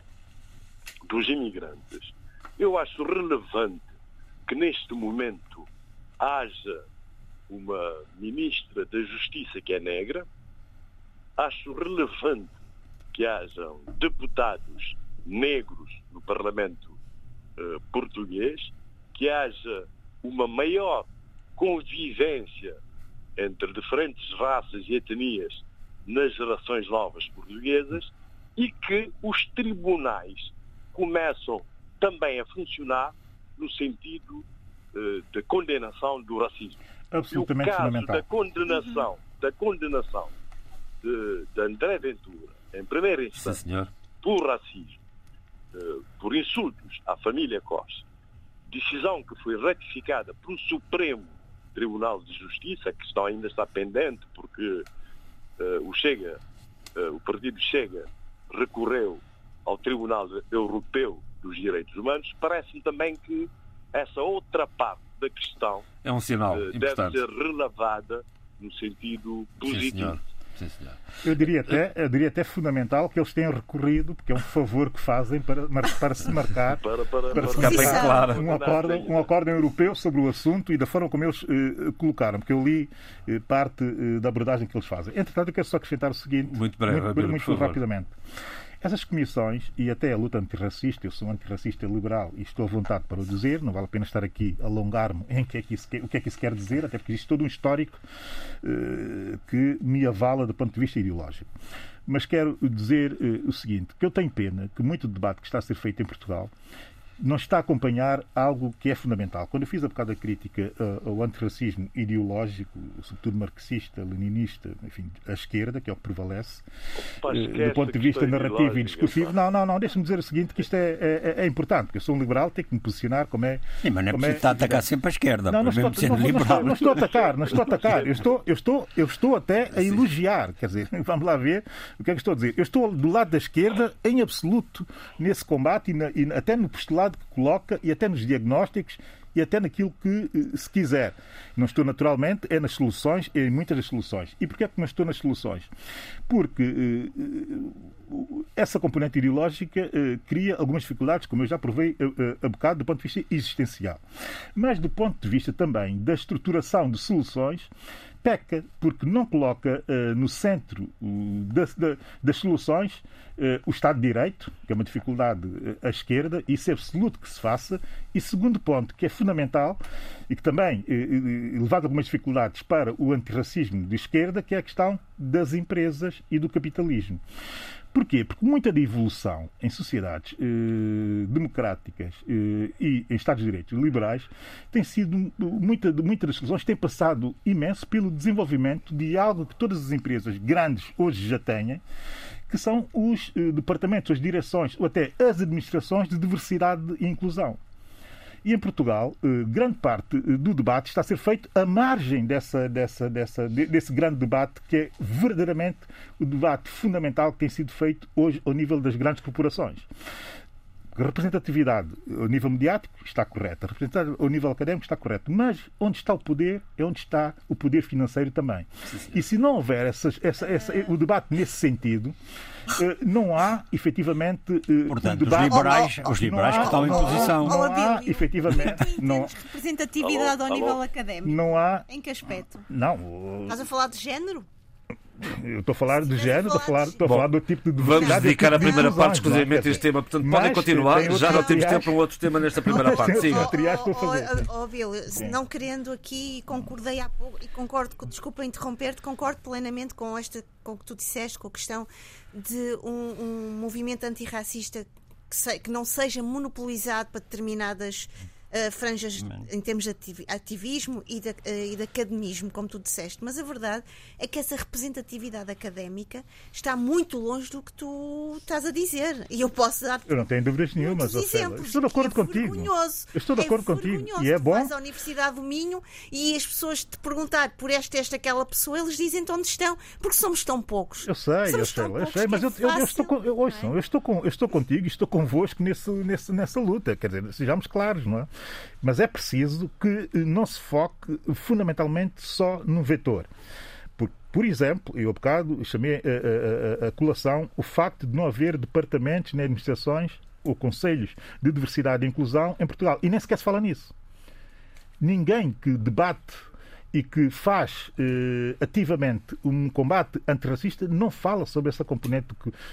dos imigrantes. Eu acho relevante que neste momento haja uma ministra da Justiça que é negra. Acho relevante que hajam deputados negros no Parlamento eh, português, que haja uma maior convivência entre diferentes raças e etnias nas gerações novas portuguesas e que os tribunais começam também a funcionar no sentido da condenação do racismo. Absolutamente o caso fundamental. da condenação, da condenação de, de André Ventura, em primeira Sim, instância, senhor. por racismo, eh, por insultos à família Costa, decisão que foi ratificada pelo Supremo Tribunal de Justiça, a questão ainda está pendente porque eh, o Chega, o partido Chega recorreu ao Tribunal Europeu dos Direitos Humanos, parece-me também que essa outra parte da questão É um sinal eh, deve importante. ser relevada no sentido Sim, positivo. senhor. Sim, senhor. Eu diria até, eu diria até fundamental que eles tenham recorrido, porque é um favor que fazem para, para se marcar Para, para, para ficar bem claro. um acórdão, um acórdão europeu sobre o assunto e da forma como eles eh, colocaram, porque eu li eh, parte eh, da abordagem que eles fazem. Entretanto, eu quero só acrescentar o seguinte, Muito breve, muito favor. rapidamente. Essas comissões e até a luta antirracista, eu sou antirracista liberal e estou à vontade para o dizer, não vale a pena estar aqui a alongar-me em que é que isso o que é que isso quer dizer, até porque existe todo um histórico eh, que me avala do ponto de vista ideológico. Mas quero dizer eh, o seguinte, que eu tenho pena que muito debate que está a ser feito em Portugal não está a acompanhar algo que é fundamental. Quando eu fiz a bocado a crítica uh, ao antirracismo ideológico, sobretudo marxista, leninista, enfim, a esquerda, que é o que prevalece, eh, do ponto de vista narrativo e discursivo. Não, não, não, deixa-me dizer o seguinte, que isto é, é- é importante, porque eu sou um liberal, tenho que me posicionar como é... Sim, mas não é preciso estar a atacar sempre a esquerda, Não, não mesmo estou, sendo não, não, liberal. estou, não estou a atacar, não estou a atacar. Eu estou, eu estou, eu estou até a elogiar. Quer dizer, vamos lá ver o que é que estou a dizer. Eu estou do lado da esquerda em absoluto nesse combate e, na- e até no postulado que coloca e até nos diagnósticos e até naquilo que eh, se quiser. Não estou naturalmente, é nas soluções, é em muitas das soluções. E porquê é que não estou nas soluções? Porque eh, eh, essa componente ideológica eh, cria algumas dificuldades, como eu já provei eh, eh, a bocado, do ponto de vista existencial. Mas do ponto de vista também da estruturação de soluções, peca, porque não coloca eh, no centro uh, das, da- das soluções eh, o Estado de Direito, que é uma dificuldade eh, à esquerda, e isso é absoluto que se faça. E segundo ponto, que é fundamental e que também eh, eh, levado algumas dificuldades para o antirracismo de esquerda, que é a questão das empresas e do capitalismo. Porquê? Porque muita da evolução em sociedades eh, democráticas eh, e em Estados de Direito liberais tem sido, muita, muita das soluções tem passado imenso pelo desenvolvimento de algo que todas as empresas grandes hoje já têm, que são os eh, departamentos, as direções ou até as administrações de diversidade e inclusão. E em Portugal, eh, grande parte eh, do debate está a ser feito à margem dessa, dessa, dessa, de- desse grande debate que é verdadeiramente o debate fundamental que tem sido feito hoje ao nível das grandes corporações. Representatividade ao nível mediático está correta, representatividade ao nível académico está correto, mas onde está o poder é onde está o poder financeiro também. Sim, e se não houver essas, essa, essa, o debate nesse sentido, eh, não há efetivamente. Eh, Portanto, um debate... os liberais, os liberais que estão em posição. Não há, efetivamente. Não... representatividade ao nível académico. Não há. Em que aspecto? Não. Estás a falar de género? Eu estou a falar de género, estou a falar, estou a falar do tipo de Vamos dedicar tipo a primeira de parte exclusivamente a este tema. Portanto, podem continuar. Já não temos tempo para um outro tema nesta primeira parte. Siga. Ó, não querendo aqui, e concordei há pouco, e concordo, desculpa interromper-te, concordo plenamente com, esta, com o que tu disseste, com a questão de um, um movimento antirracista que, se, que não seja monopolizado para determinadas uh, franjas em termos de ativismo e de, uh, e de academismo, como tu disseste, mas a verdade é que essa representatividade académica está muito longe do que tu estás a dizer. E eu posso dar. Eu não tenho dúvidas nenhuma, exemplos. Estou de acordo é contigo. Vergonhoso. Eu estou de acordo é contigo. E é bom. Tu vais à Universidade do Minho e as pessoas te perguntar por esta, esta, aquela pessoa, eles dizem onde estão, porque somos tão poucos. Eu sei, eu sei, eu sei, mas é eu, eu, eu, estou com, eu, ouçam, é? eu, estou com, eu estou contigo e estou convosco nesse, nesse, nessa luta. Quer dizer, sejamos claros, não é? Mas é preciso que não se foque fundamentalmente só no vetor. Por, exemplo, eu há bocado chamei a, a, a, a colação o facto de não haver departamentos nem administrações ou conselhos de diversidade e inclusão em Portugal. E nem sequer se fala nisso. Ninguém que debate e que faz eh, ativamente um combate antirracista não fala sobre essa componente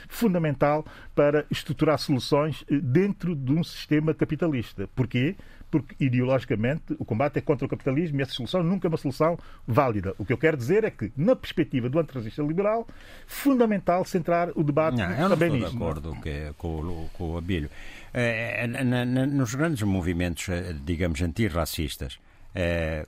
fundamental para estruturar soluções eh, dentro de um sistema capitalista. Porquê? Porque ideologicamente o combate é contra o capitalismo e essa solução nunca é uma solução válida. O que eu quero dizer é que, na perspectiva do antirracista liberal, fundamental centrar o debate não, eu também nisso. Não estou de acordo que, com, com o Abílio. É, na, na, nos grandes movimentos, digamos, antirracistas, é,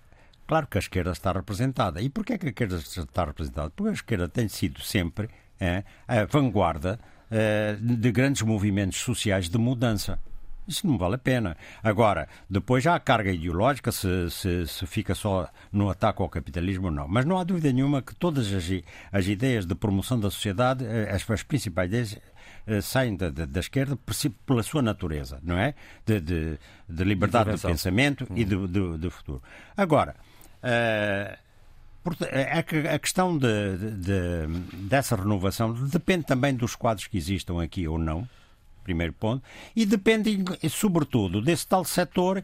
Claro que a esquerda está representada. E porquê é que a esquerda está representada? Porque a esquerda tem sido sempre é, a vanguarda é, de grandes movimentos sociais de mudança. Isso não vale a pena. Agora, depois já há carga ideológica, se, se, se, fica só no ataque ao capitalismo ou não. Mas não há dúvida nenhuma que todas as, as ideias de promoção da sociedade, eh, as, as principais ideias, saem da, da, da, esquerda pela sua natureza, não é? De, de, de liberdade de, de pensamento hum. e de, futuro. Agora, Uh, a questão de, de, dessa renovação depende também dos quadros que existam aqui ou não, primeiro ponto, e depende, sobretudo, desse tal setor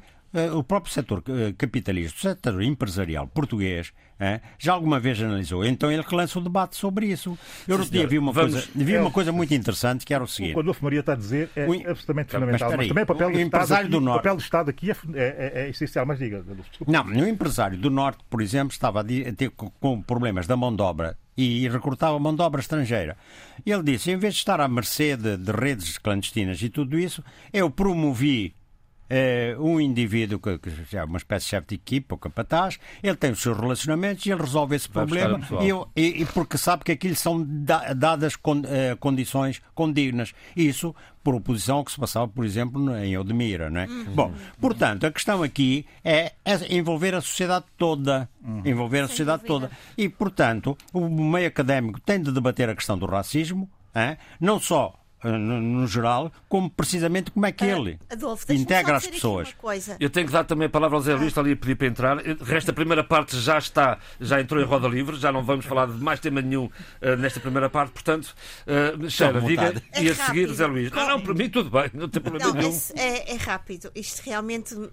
o próprio setor eh, capitalista, o setor empresarial português, eh, já alguma vez analisou. Então ele que lança o debate sobre isso. Eu outro dia vi uma, Vamos, coisa, vi uma coisa muito interessante que era o seguinte. O que o Adolfo Maria está a dizer é o, absolutamente fundamental. Mas, mas, também o papel, do, Estado aqui, do Norte, o papel do Estado aqui é, é, é, é essencial. Mas diga, desculpa. Não, o empresário do Norte, por exemplo, estava a ter com problemas da mão de obra e recrutava mão de obra estrangeira. Ele disse: em vez de estar à mercê de, de redes clandestinas e tudo isso, eu promovi é um indivíduo que, que é uma espécie de chefe de equipa ou capataz, ele tem os seus relacionamentos e ele resolve esse Vai problema e, e, e, porque sabe que aquilo são da, dadas con, uh, condições condignas. Isso por oposição ao que se passava, por exemplo, em Odmira. Não é? Uhum. Bom, portanto, a questão aqui é, é envolver a sociedade toda. Uhum. Envolver a sociedade toda. E, portanto, o meio académico tem de debater a questão do racismo, é? não só no, no, geral, como precisamente como é que ah, ele Adolfo, integra as pessoas. Eu tenho que dar também a palavra ao Zé Luís, está ali a pedir para entrar. Resta a primeira parte já está, já entrou em roda livre, já não vamos falar de mais tema nenhum uh, nesta primeira parte, portanto, uh, diga é e a seguir Zé Luís. Não, não, para mim tudo bem, não tem problema não, nenhum. É, é, rápido, isto realmente. Uh,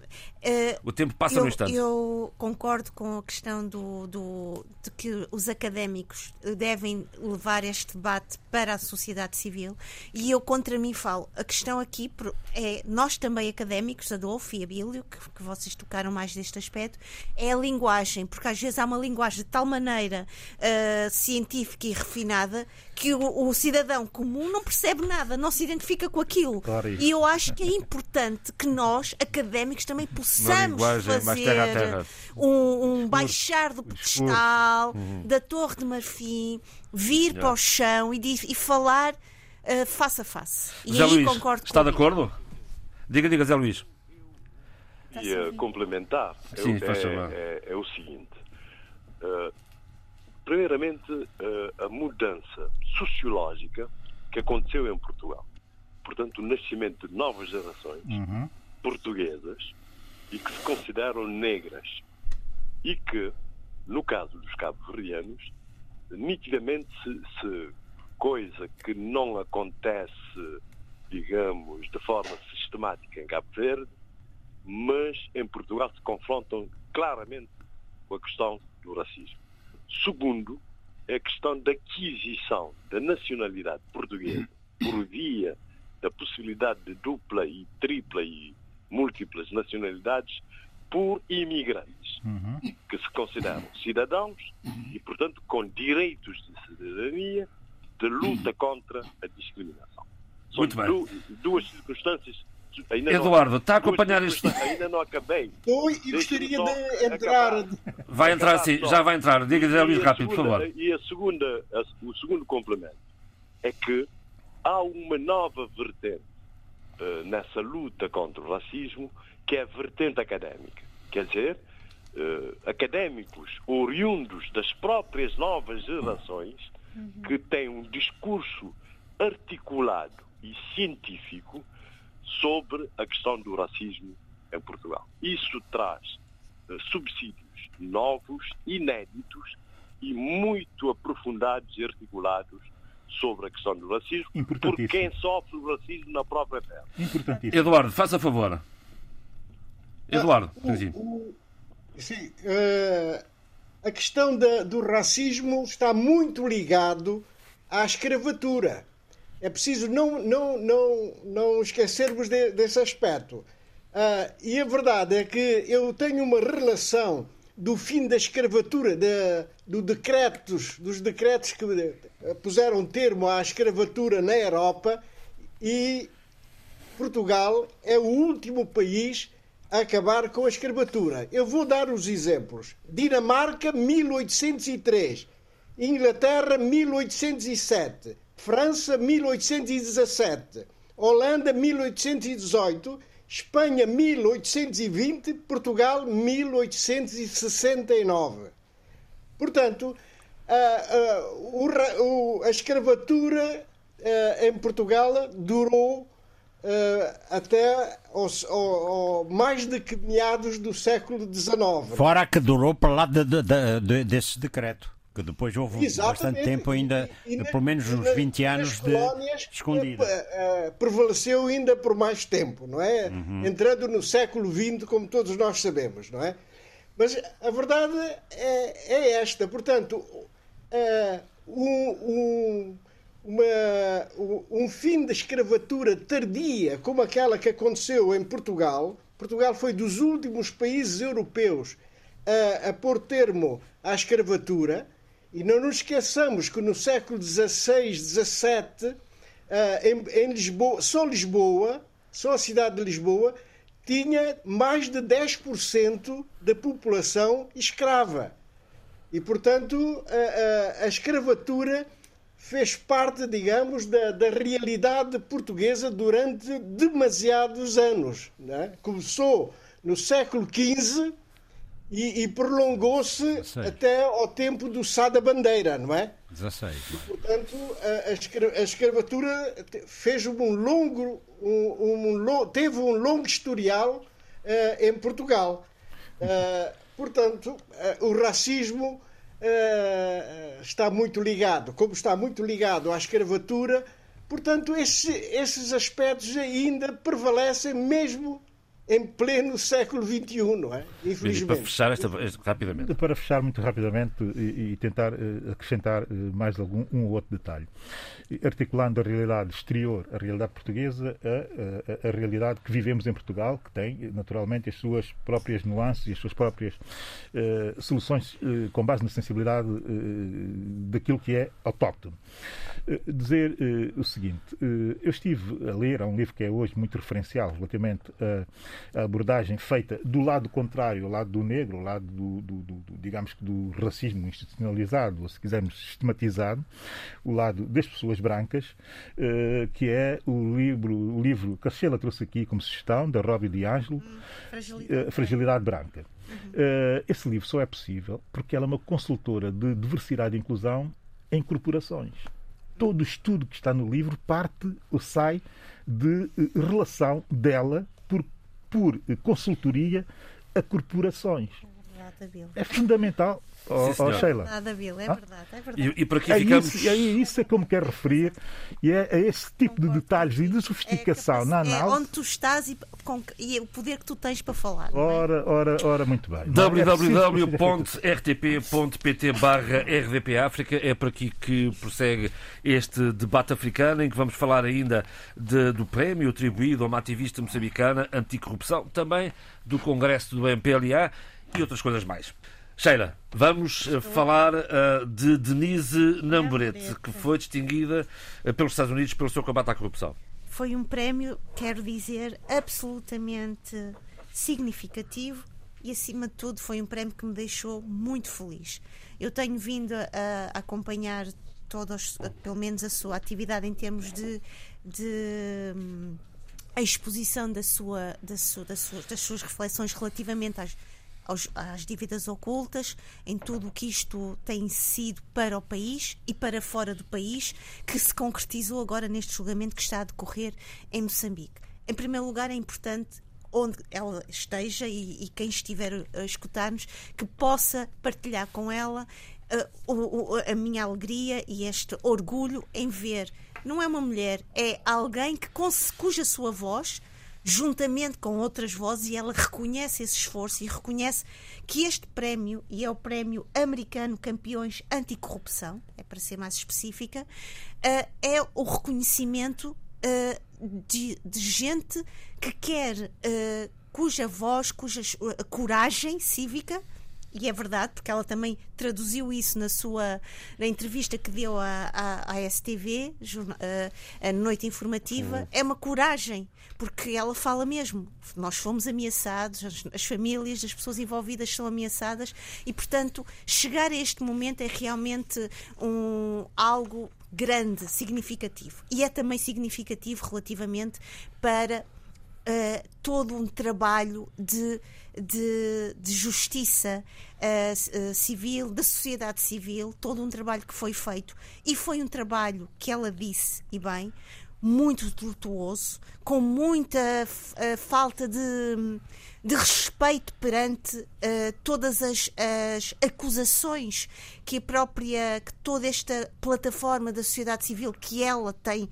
o tempo passa eu, no instante. Eu concordo com a questão do, do, de que os académicos devem levar este debate para a sociedade civil e eu contra mim falo. A questão aqui é, nós também académicos, Adolfo e Abílio, que, que vocês tocaram mais deste aspecto, é a linguagem, porque às vezes há uma linguagem de tal maneira uh, científica e refinada que o, o, cidadão comum não percebe nada, não se identifica com aquilo. Claro, e eu acho que é importante que nós, académicos, também possamos fazer terra terra. Um, um, baixar do pedestal, uhum. da Torre de Marfim, vir yeah. para o chão e, e falar uh, face a face. E Zé aí Luís, concordo está de acordo? Diga, diga, Zé Luís. E complementar Sim, é, é, é, o seguinte. Uh, primeiramente, uh, a mudança sociológica que aconteceu em Portugal. portanto, o nascimento de novas gerações uhum. portuguesas e que se consideram negras e que, no caso dos cabo-verdianos, nitidamente se, se, coisa que não acontece, digamos, de forma sistemática em Cabo Verde, mas em Portugal se confrontam claramente com a questão do racismo. Segundo, é a questão da aquisição da nacionalidade portuguesa por via da possibilidade de dupla e tripla e múltiplas nacionalidades por imigrantes uhum. que se consideram cidadãos e, portanto, com direitos de cidadania de luta contra a discriminação. São Muito bem. duas circunstâncias Ainda Eduardo, não, está a acompanhar isto? Ainda não acabei. Estou e gostaria de entrar. Vai entrar sim, já vai entrar. Diga-lhe Luís rápido, por favor. E a segunda, a, o segundo complemento é que há uma nova vertente uh, nessa luta contra o racismo, que é a vertente académica. Quer dizer, uh, académicos oriundos das próprias novas gerações uhum. que têm um discurso articulado e científico sobre a questão do racismo em Portugal. Isso traz uh, subsídios novos, inéditos e muito aprofundados e articulados sobre a questão do racismo por quem sofre o racismo na própria pele. Eduardo, faça favor. Eduardo, ah, o, o, sim, uh, a questão da, do racismo está muito ligado à escravatura. É preciso não, não, não, não esquecermos de, desse aspecto. Uh, e a verdade é que eu tenho uma relação do fim da escravatura, de, do decretos, dos decretos que puseram termo à escravatura na Europa e Portugal é o último país acabar com a escravatura. Eu vou dar os exemplos. Dinamarca, 1803. Inglaterra, 1807. França, 1817. Holanda, 1818. Espanha, 1820. Portugal, 1869. Portanto, a, a, a escravatura a, em Portugal durou até aos, ao, ao, mais de que meados do século XIX. Fora a que durou para lá de, de, de, desse decreto que depois houve Exatamente. bastante tempo ainda, e, e pelo menos uns 20 anos de escondida. Uh, prevaleceu ainda por mais tempo, não é? Uhum. Entrando no século XX, como todos nós sabemos, não é? Mas a verdade é, é esta. Portanto, uh, um, um, uma, um fim da escravatura tardia, como aquela que aconteceu em Portugal, Portugal foi dos últimos países europeus a, a pôr termo à escravatura, e não nos esqueçamos que no século XVI, XVII, em, em Lisboa, só Lisboa, só a cidade de Lisboa, tinha mais de 10% da população escrava. E, portanto, a, a, a escravatura fez parte, digamos, da, da, realidade portuguesa durante demasiados anos. Né? Começou no século XV e, e prolongou-se até ao tempo do Sá da Bandeira, não é? 16. E, portanto, a, a, escravatura fez um longo, um, um, teve um longo historial uh, em Portugal. Uh, portanto, uh, o racismo está muito ligado, como está muito ligado à escravatura, portanto, esse, esses aspectos ainda prevalecem mesmo em pleno século XXI, não é? Infelizmente. para fechar esta, rapidamente. Para fechar muito rapidamente e, e tentar uh, acrescentar uh, mais algum um ou outro detalhe. Articulando a realidade exterior, a realidade portuguesa, a, a, a, realidade que vivemos em Portugal, que tem naturalmente as suas próprias nuances e as suas próprias uh, soluções com base na sensibilidade daquilo que é autóctono. dizer o seguinte, eu estive a ler, há um livro que é hoje muito referencial relativamente a a abordagem feita do lado contrário, o lado do negro, o lado do, do, do, do digamos do racismo institucionalizado, ou se quisermos sistematizado, o lado das pessoas brancas, uh, que é o livro, o livro que a Sheila trouxe aqui como sugestão, da Robbie DiAngelo, hum, Fragilidade, uh, Fragilidade Branca. Uhum. Uh, esse livro só é possível porque ela é uma consultora de diversidade e inclusão em corporações. todo o estudo que está no livro parte ou sai de relação dela por, consultoria a corporações. É fundamental oh, oh, Sheila. Verdade, Abel, é verdade, é verdade. E, e por aqui é ficamos. Isso, é isso é como quero referir, e é, é esse tipo de detalhes e de sofisticação é na análise. É onde tu estás e, com, e o poder que tu tens para falar. É? Ora, ora, ora, muito bem. www.rtp.pt barra RDP África é por aqui que prossegue este debate africano em que vamos falar ainda de, do prémio atribuído a uma ativista moçambicana anticorrupção, também do Congresso do MPLA e outras coisas mais. Sheila, vamos uh, falar uh, de Denise Namborete, que foi distinguida uh, pelos Estados Unidos pelo seu combate à corrupção. Foi um prémio, quero dizer, absolutamente significativo e, acima de tudo, foi um prémio que me deixou muito feliz. Eu tenho vindo a, a acompanhar todos, pelo menos a sua atividade em termos de, de um, a exposição da sua, da sua, das suas reflexões relativamente às aos, às dívidas ocultas, em tudo o que isto tem sido para o país e para fora do país, que se concretizou agora neste julgamento que está a decorrer em Moçambique. Em primeiro lugar, é importante onde ela esteja e, e quem estiver a escutar-nos que possa partilhar com ela uh, a minha alegria e este orgulho em ver não é uma mulher, é alguém que, cuja sua voz juntamente com outras vozes, e ela reconhece esse esforço e reconhece que este prémio, e é o prémio americano Campeões Anticorrupção, é para ser mais específica, eh, é o reconhecimento eh, de, de gente que quer, eh, cuja voz, cuja coragem cívica e é verdade, porque ela também traduziu isso na sua na entrevista que deu à, à, à STV, a, a Noite Informativa, uhum. é uma coragem, porque ela fala mesmo. Nós fomos ameaçados, as, as, famílias, as pessoas envolvidas são ameaçadas, e portanto, chegar a este momento é realmente um, algo grande, significativo. E é também significativo relativamente para uh, todo um trabalho de, de, de justiça uh, civil, da sociedade civil, todo um trabalho que foi feito. E foi um trabalho que ela disse, e bem, muito tortuoso, com muita uh, falta de, de, respeito perante uh, todas as, as, acusações que a própria, que toda esta plataforma da sociedade civil que ela tem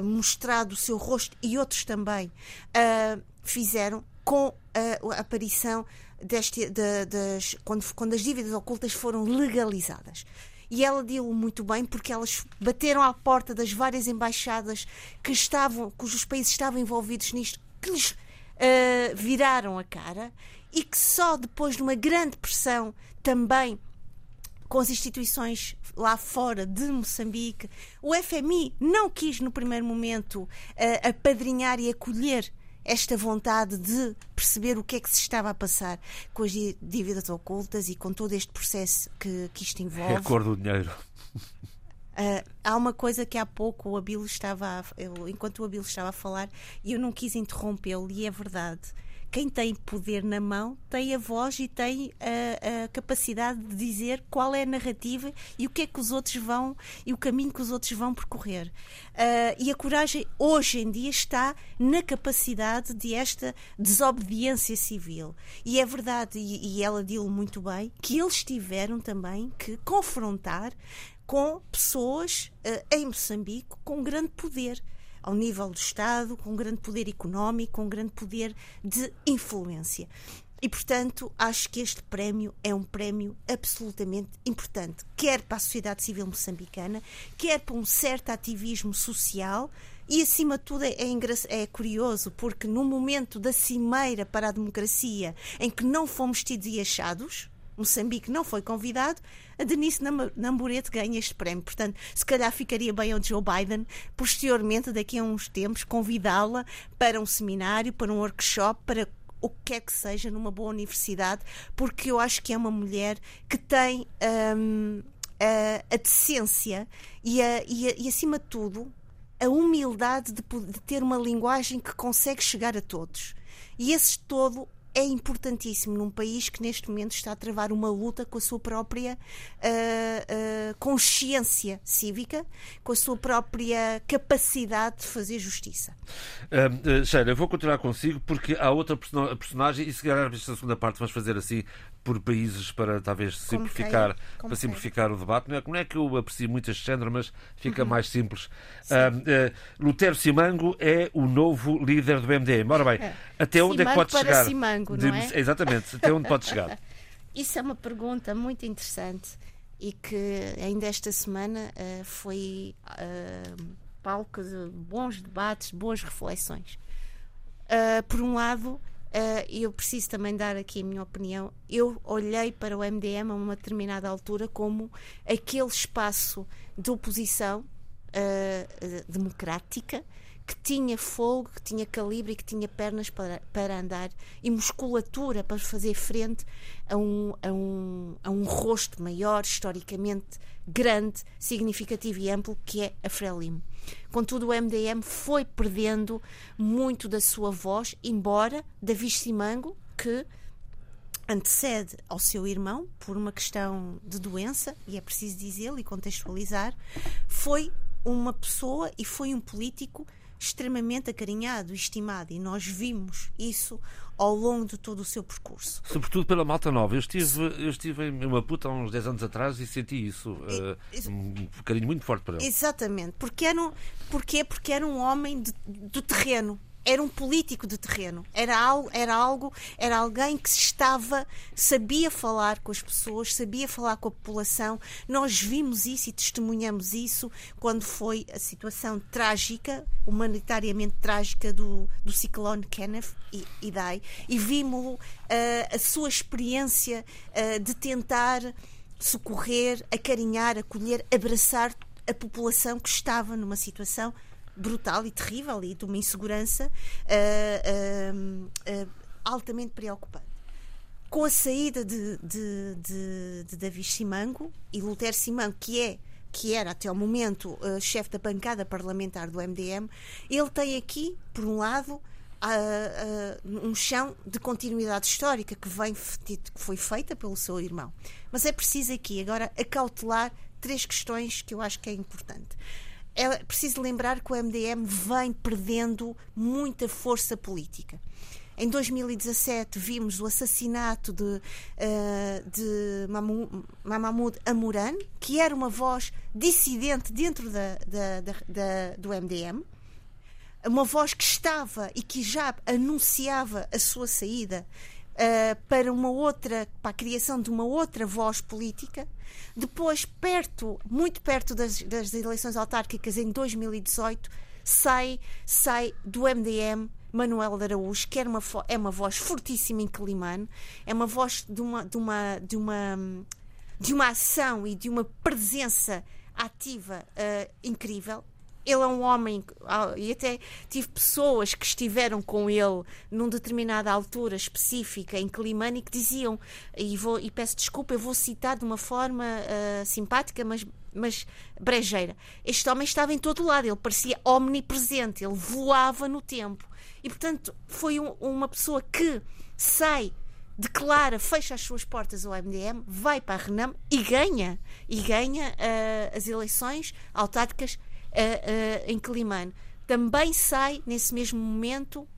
mostrado o seu rosto e outros também uh, fizeram com a, a aparição deste, de, das, quando, quando as dívidas ocultas foram legalizadas. E ela deu muito bem porque elas bateram à porta das várias embaixadas que estavam, cujos países estavam envolvidos nisto, que lhes uh, viraram a cara e que só depois de uma grande pressão também com as instituições lá fora de Moçambique, o FMI não quis no primeiro momento uh, apadrinhar e acolher esta vontade de perceber o que é que se estava a passar com as dívidas ocultas e com todo este processo que, que isto envolve. É a cor do dinheiro. Uh, há uma coisa que há pouco o Abilo estava a, eu, enquanto o Abilo estava a falar e eu não quis interrompê-lo e é verdade quem tem poder na mão tem a voz e tem a, a, capacidade de dizer qual é a narrativa e o que é que os outros vão e o caminho que os outros vão percorrer. Uh, e a coragem hoje em dia está na capacidade de esta desobediência civil. E é verdade, e, e ela disse muito bem, que eles tiveram também que confrontar com pessoas uh, em Moçambique com grande poder ao nível do Estado, com grande poder económico, com grande poder de influência. E, portanto, acho que este prémio é um prémio absolutamente importante, quer para a sociedade civil moçambicana, quer para um certo ativismo social. E, acima de tudo, é, é, é curioso, porque no momento da cimeira para a democracia, em que não fomos tidos e achados, Moçambique não foi convidado, a Denise Namburete ganha este prémio. Portanto, se calhar ficaria bem ao Joe Biden, posteriormente, daqui a uns tempos, convidá-la para um seminário, para um workshop, para o que quer que seja, numa boa universidade, porque eu acho que é uma mulher que tem hum, a, a, decência e, a, e, a, e, acima de tudo, a humildade de, de ter uma linguagem que consegue chegar a todos. E esse todo é importantíssimo num país que neste momento está a travar uma luta com a sua própria uh, uh, consciência cívica, com a sua própria capacidade de fazer justiça. Uh, Sheila, eu vou continuar consigo porque há outra personagem e se calhar esta segunda parte vamos fazer assim por países para talvez simplificar, para simplificar o debate. Não é, não é que eu aprecio muito este género, mas fica uhum. mais simples. Uh, uh, Lutero Simango é o novo líder do MDM. Ora bem, é. até onde Simango é que pode chegar? Simango, não é? Exatamente, até onde pode chegar? Isso é uma pergunta muito interessante e que ainda esta semana uh, foi palco de bons debates, boas reflexões. por um lado, Uh, eu preciso também dar aqui a minha opinião. Eu olhei para o MDM a uma determinada altura como aquele espaço de oposição uh, democrática que tinha fogo, que tinha calibre e que tinha pernas para, para andar e musculatura para fazer frente a um, a, um, a um rosto maior, historicamente grande, significativo e amplo, que é a Frelimo. Contudo, o MDM foi perdendo muito da sua voz, embora Davi Simango, que antecede ao seu irmão por uma questão de doença, e é preciso dizê-lo e contextualizar, foi uma pessoa e foi um político extremamente acarinhado e estimado, e nós vimos isso ao longo de todo o seu percurso. Sobretudo pela malta nova. Eu estive, eu estive em Maputo há uns 10 anos atrás e senti isso. Uh, um carinho muito forte para ele. Exatamente. Porque era um, porquê? Porque era um homem de, do terreno era um político de terreno, era algo, era algo, era alguém que estava, sabia falar com as pessoas, sabia falar com a população. Nós vimos isso e testemunhamos isso quando foi a situação trágica, humanitariamente trágica do, do ciclone Kenneth e, e Dai, e vimos uh, a sua experiência uh, de tentar socorrer, acarinhar, acolher, abraçar a população que estava numa situação brutal e terrível e de uma insegurança uh, uh, uh, altamente preocupante. Com a saída de, de, de, de Simango e Lutero Simango, que é que era até ao momento uh, chefe da bancada parlamentar do MDM, ele tem aqui, por um lado, um chão de continuidade histórica que, vem, que foi feita pelo seu irmão. Mas é preciso aqui agora acautelar três questões que eu acho que é importante é preciso lembrar que o MDM vem perdendo muita força política. Em 2017 vimos o assassinato de, uh, de Mahmoud que era uma voz dissidente dentro da, da, da, do MDM, uma voz que estava e que já anunciava a sua saída uh, para uma outra, para a criação de uma outra voz política. Depois, perto, muito perto das, das eleições autárquicas em 2018, sai, sai do MDM Manuel de Araújo, que era uma, é uma voz fortíssima em Climane, é uma voz de uma, de uma, de uma, de uma ação e de uma presença ativa uh, incrível ele é um homem, ah, e até tive pessoas que estiveram com ele numa determinada altura específica em Climane que diziam, e, vou, e peço desculpa, eu vou citar de uma forma uh, simpática, mas mas brejeira. Este homem estava em todo lado, ele parecia omnipresente, ele voava no tempo. E, portanto, foi um, uma pessoa que sai, declara, fecha as suas portas ao MDM, vai para a Renam e ganha. E ganha uh, as eleições autárquicas uh, em Climane. Também sai, nesse mesmo momento,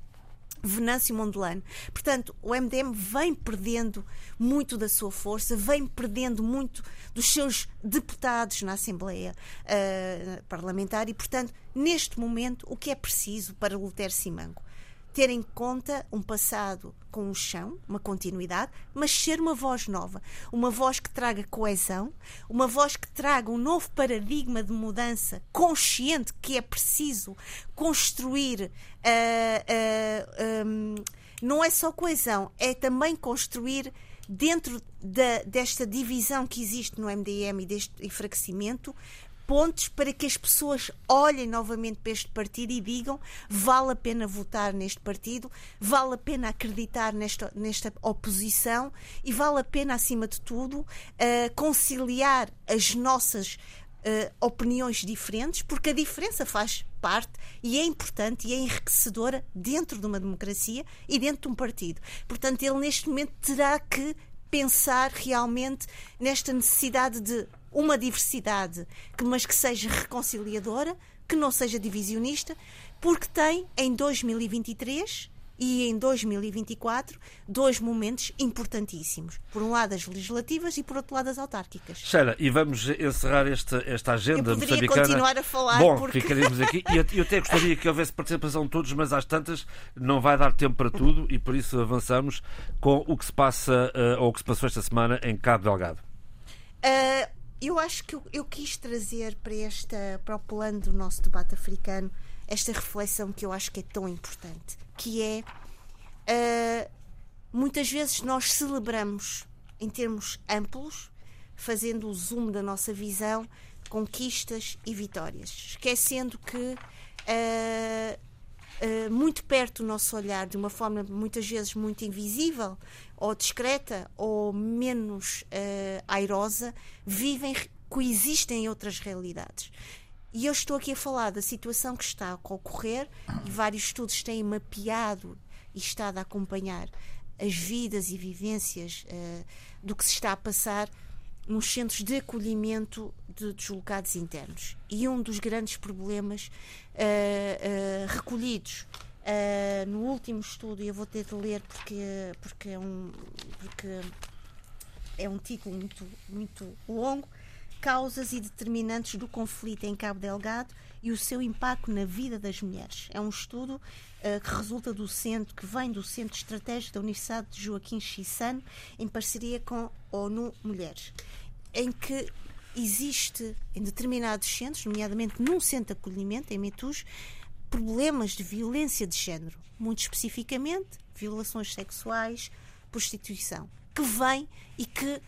Venâncio Mondelano. Portanto, o MDM vem perdendo muito da sua força, vem perdendo muito dos seus deputados na Assembleia uh, Parlamentar e, portanto, neste momento, o que é preciso para Lutero Simango? Ter em conta um passado com um chão, uma continuidade, mas ser uma voz nova, uma voz que traga coesão, uma voz que traga um novo paradigma de mudança consciente que é preciso construir. Uh, uh, um, não é só coesão, é também construir dentro da, desta divisão que existe no MDM e deste enfraquecimento, pontos para que as pessoas olhem novamente para este partido e digam vale a pena votar neste partido, vale a pena acreditar nesta, nesta oposição e vale a pena, acima de tudo, uh, conciliar as nossas opiniões diferentes, porque a diferença faz parte e é importante e é enriquecedora dentro de uma democracia e dentro de um partido. Portanto, ele neste momento terá que pensar realmente nesta necessidade de uma diversidade, que, mas que seja reconciliadora, que não seja divisionista, porque tem em 2023 e em 2024 dois momentos importantíssimos. Por um lado as legislativas e por outro lado as autárquicas. Sheila, e vamos encerrar esta, esta agenda eu moçambicana. continuar a falar. Bom, porque... ficaremos aqui. E eu, eu até gostaria que houvesse participação de todos, mas às tantas não vai dar tempo para tudo e por isso avançamos com o que se passa uh, ou o que se passou esta semana em Cabo Delgado. Uh, eu acho que eu, eu, quis trazer para, esta, para o plano do nosso debate africano esta reflexão que eu acho que é tão importante, que é uh, muitas vezes nós celebramos em termos amplos, fazendo o zoom da nossa visão, conquistas e vitórias, esquecendo que uh, uh, muito perto do nosso olhar, de uma forma muitas vezes muito invisível, ou discreta, ou menos airosa, vivem, coexistem outras realidades. E eu estou aqui a falar da situação que está a ocorrer e vários estudos têm mapeado e estado a acompanhar as vidas e vivências uh, do que se está a passar nos centros de acolhimento de deslocados internos. E um dos grandes problemas uh, uh, no último estudo, eu vou ter de ler porque, porque, é, um, porque é um título muito, muito longo, causas e determinantes do conflito em Cabo Delgado e o seu impacto na vida das mulheres. É um estudo uh, que resulta do centro, que vem do Centro Estratégico da Universidade de Joaquim Chissano, em parceria com ONU Mulheres, em que existe em determinados centros, nomeadamente num centro de acolhimento, em Metus, problemas de violência de género, muito especificamente violações sexuais, prostituição, que vem e que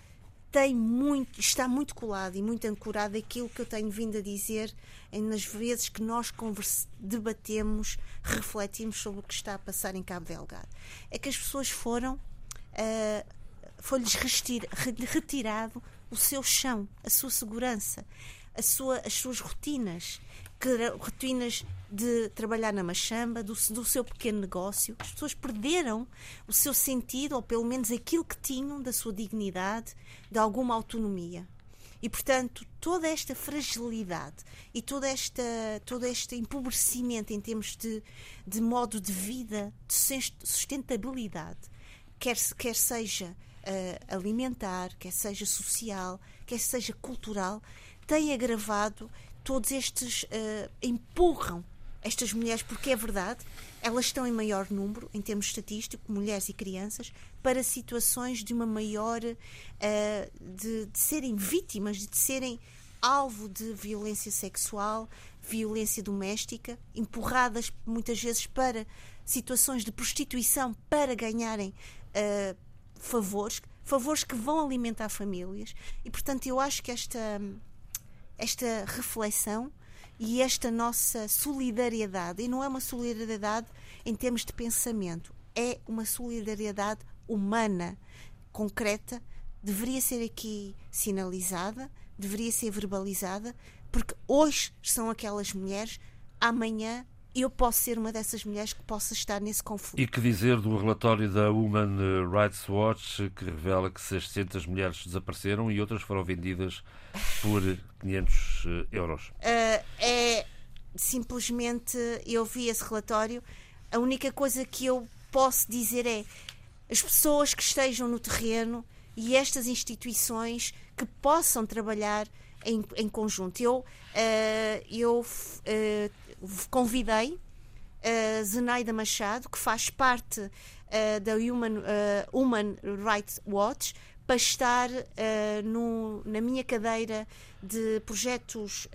tem muito, está muito colado e muito ancorado aquilo que eu tenho vindo a dizer nas vezes que nós debatemos, refletimos sobre o que está a passar em Cabo Delgado. É que as pessoas foram, uh, foi-lhes retirado o seu chão, a sua segurança, a sua, as suas rotinas, rotinas de trabalhar na machamba, do, do seu pequeno negócio. As pessoas perderam o seu sentido, ou pelo menos aquilo que tinham da sua dignidade, de alguma autonomia. E, portanto, toda esta fragilidade e toda esta, todo este empobrecimento em termos de, de modo de vida, de sustentabilidade, quer, quer seja uh, alimentar, quer seja social, quer seja cultural, tem agravado todos estes uh, empurram estas mulheres, porque é verdade, elas estão em maior número, em termos estatísticos, mulheres e crianças, para situações de uma maior. Uh, de, de, serem vítimas, de serem alvo de violência sexual, violência doméstica, empurradas muitas vezes para situações de prostituição para ganharem uh, favores, favores que vão alimentar famílias. E, portanto, eu acho que esta, esta reflexão e esta nossa solidariedade, e não é uma solidariedade em termos de pensamento, é uma solidariedade humana, concreta, deveria ser aqui sinalizada, deveria ser verbalizada, porque hoje são aquelas mulheres, amanhã eu posso ser uma dessas mulheres que possa estar nesse conflito. E que dizer do relatório da Human Rights Watch que revela que 600 mulheres desapareceram e outras foram vendidas por 500 eh, euros? Uh, é simplesmente eu vi esse relatório. A única coisa que eu posso dizer é as pessoas que estejam no terreno e estas instituições que possam trabalhar em, em conjunto. Eu, uh, eu uh, convidei a Zenaida Machado, que faz parte uh, da Human, uh, Human Rights Watch, para estar uh, no, na minha cadeira de projetos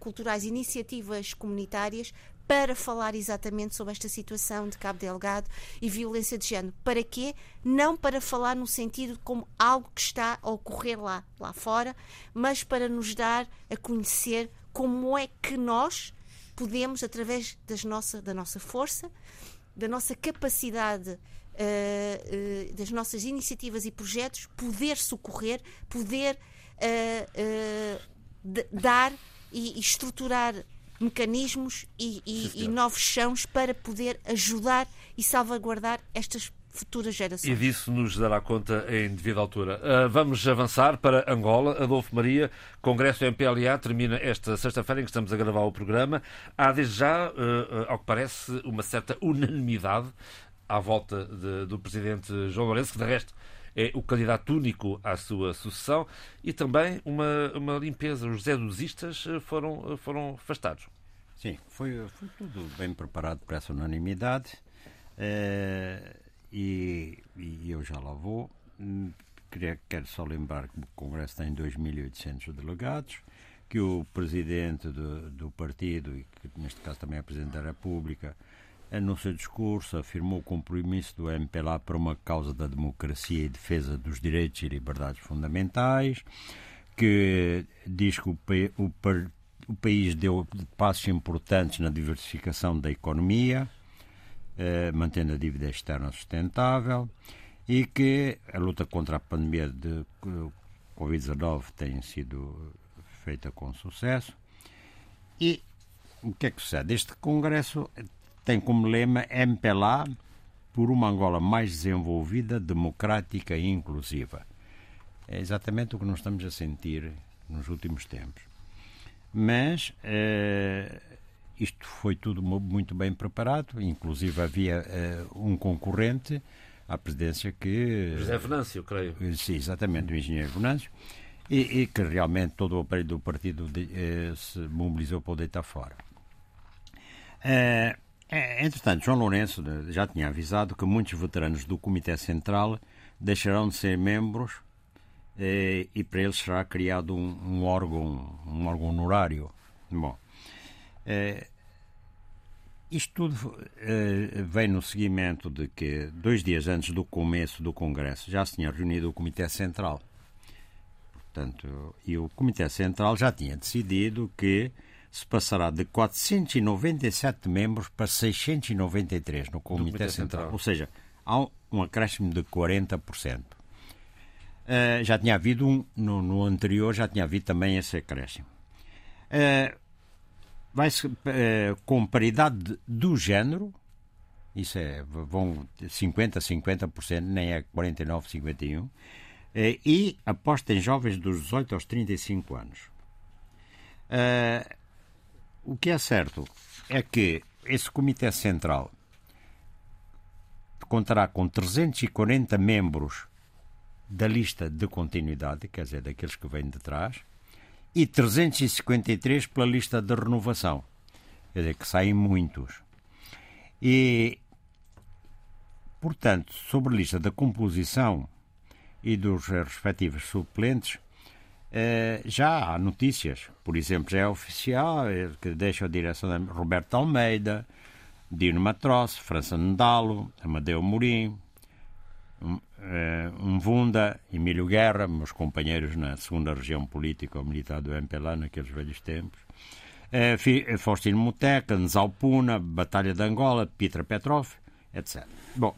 culturais iniciativas comunitárias para falar exatamente sobre esta situação de Cabo Delgado e violência de género. Para quê? Não para falar no sentido como algo que está a ocorrer lá, lá fora, mas para nos dar a conhecer como é que nós, podemos, através das nossa, da nossa força, da nossa capacidade, uh, uh, das nossas iniciativas e projetos, poder socorrer, poder uh, dar e, e estruturar mecanismos e, e, e novos chãos para poder ajudar e salvaguardar estas futuras gerações. E disso nos dará conta em devida altura. Uh, vamos avançar para Angola. Adolfo Maria, Congresso MPLA termina esta sexta-feira em que estamos a gravar o programa. Há desde já, uh, ao que parece, uma certa unanimidade à volta de, do presidente João Lourenço, que de resto é o candidato único à sua sucessão, e também uma, uma limpeza. Os zeduzistas foram, foram afastados. Sim, foi, foi tudo bem preparado para essa unanimidade. É e, e eu já lá vou. Hum, quero só lembrar que o Congresso tem 2.800 delegados, que o presidente do, do partido, e que neste caso também é presidente da República, no seu discurso afirmou o compromisso do MPLA para uma causa da democracia e defesa dos direitos e liberdades fundamentais, que diz que o, o, o país deu passos importantes na diversificação da economia, mantendo a dívida externa sustentável e que a luta contra a pandemia de Covid-19 tem sido feita com sucesso. E o que é que sucede? Este Congresso tem como lema MPLA por uma Angola mais desenvolvida, democrática e inclusiva. É exatamente o que nós estamos a sentir nos últimos tempos. Mas eh, isto foi tudo muito bem preparado, inclusive havia uh, um concorrente à presidência que. José Venâncio, creio. Sim, exatamente, o engenheiro Venâncio, e, e, que realmente todo o aparelho do partido de, uh, se mobilizou para o deitar fora. Uh, entretanto, João Lourenço já tinha avisado que muitos veteranos do Comitê Central deixarão de ser membros e para eles será criado um, um órgão, um órgão honorário. Bom, isto tudo uh, vem no seguimento de que, dois dias antes do começo do Congresso, já se tinha reunido o Comitê Central. Portanto, e o Comitê Central já tinha decidido que se passará de 497 membros para 693 no Comitê, Comitê Central. Central. Ou seja, há um acréscimo de 40%. Uh, eh, já tinha havido um, no, no, anterior, já tinha havido também esse acréscimo. Uh, vai-se eh, com paridade do género, isso é, vão 50, 50%, nem é 49, 51, eh, e aposta em jovens dos 18 aos 35 anos. Uh, o que é certo é que esse Comitê Central contará com 340 membros da lista de continuidade, quer dizer, daqueles que vêm de trás, e 353 pela lista de renovação. Quer dizer, que saem muitos. E, portanto, sobre a lista da composição e dos respectivos suplentes, eh, já há notícias. Por exemplo, já é oficial eh, que deixa a direção de Roberto Almeida, Dino Matrosse, França Nedalo, Amadeu Morim, um Vunda, Emílio Guerra, meus companheiros na segunda região política ou militar do MPLA naqueles velhos tempos, uh, Faustino Muteca, Nzalpuna, Batalha de Angola, Petra Petrov, etc. Bom,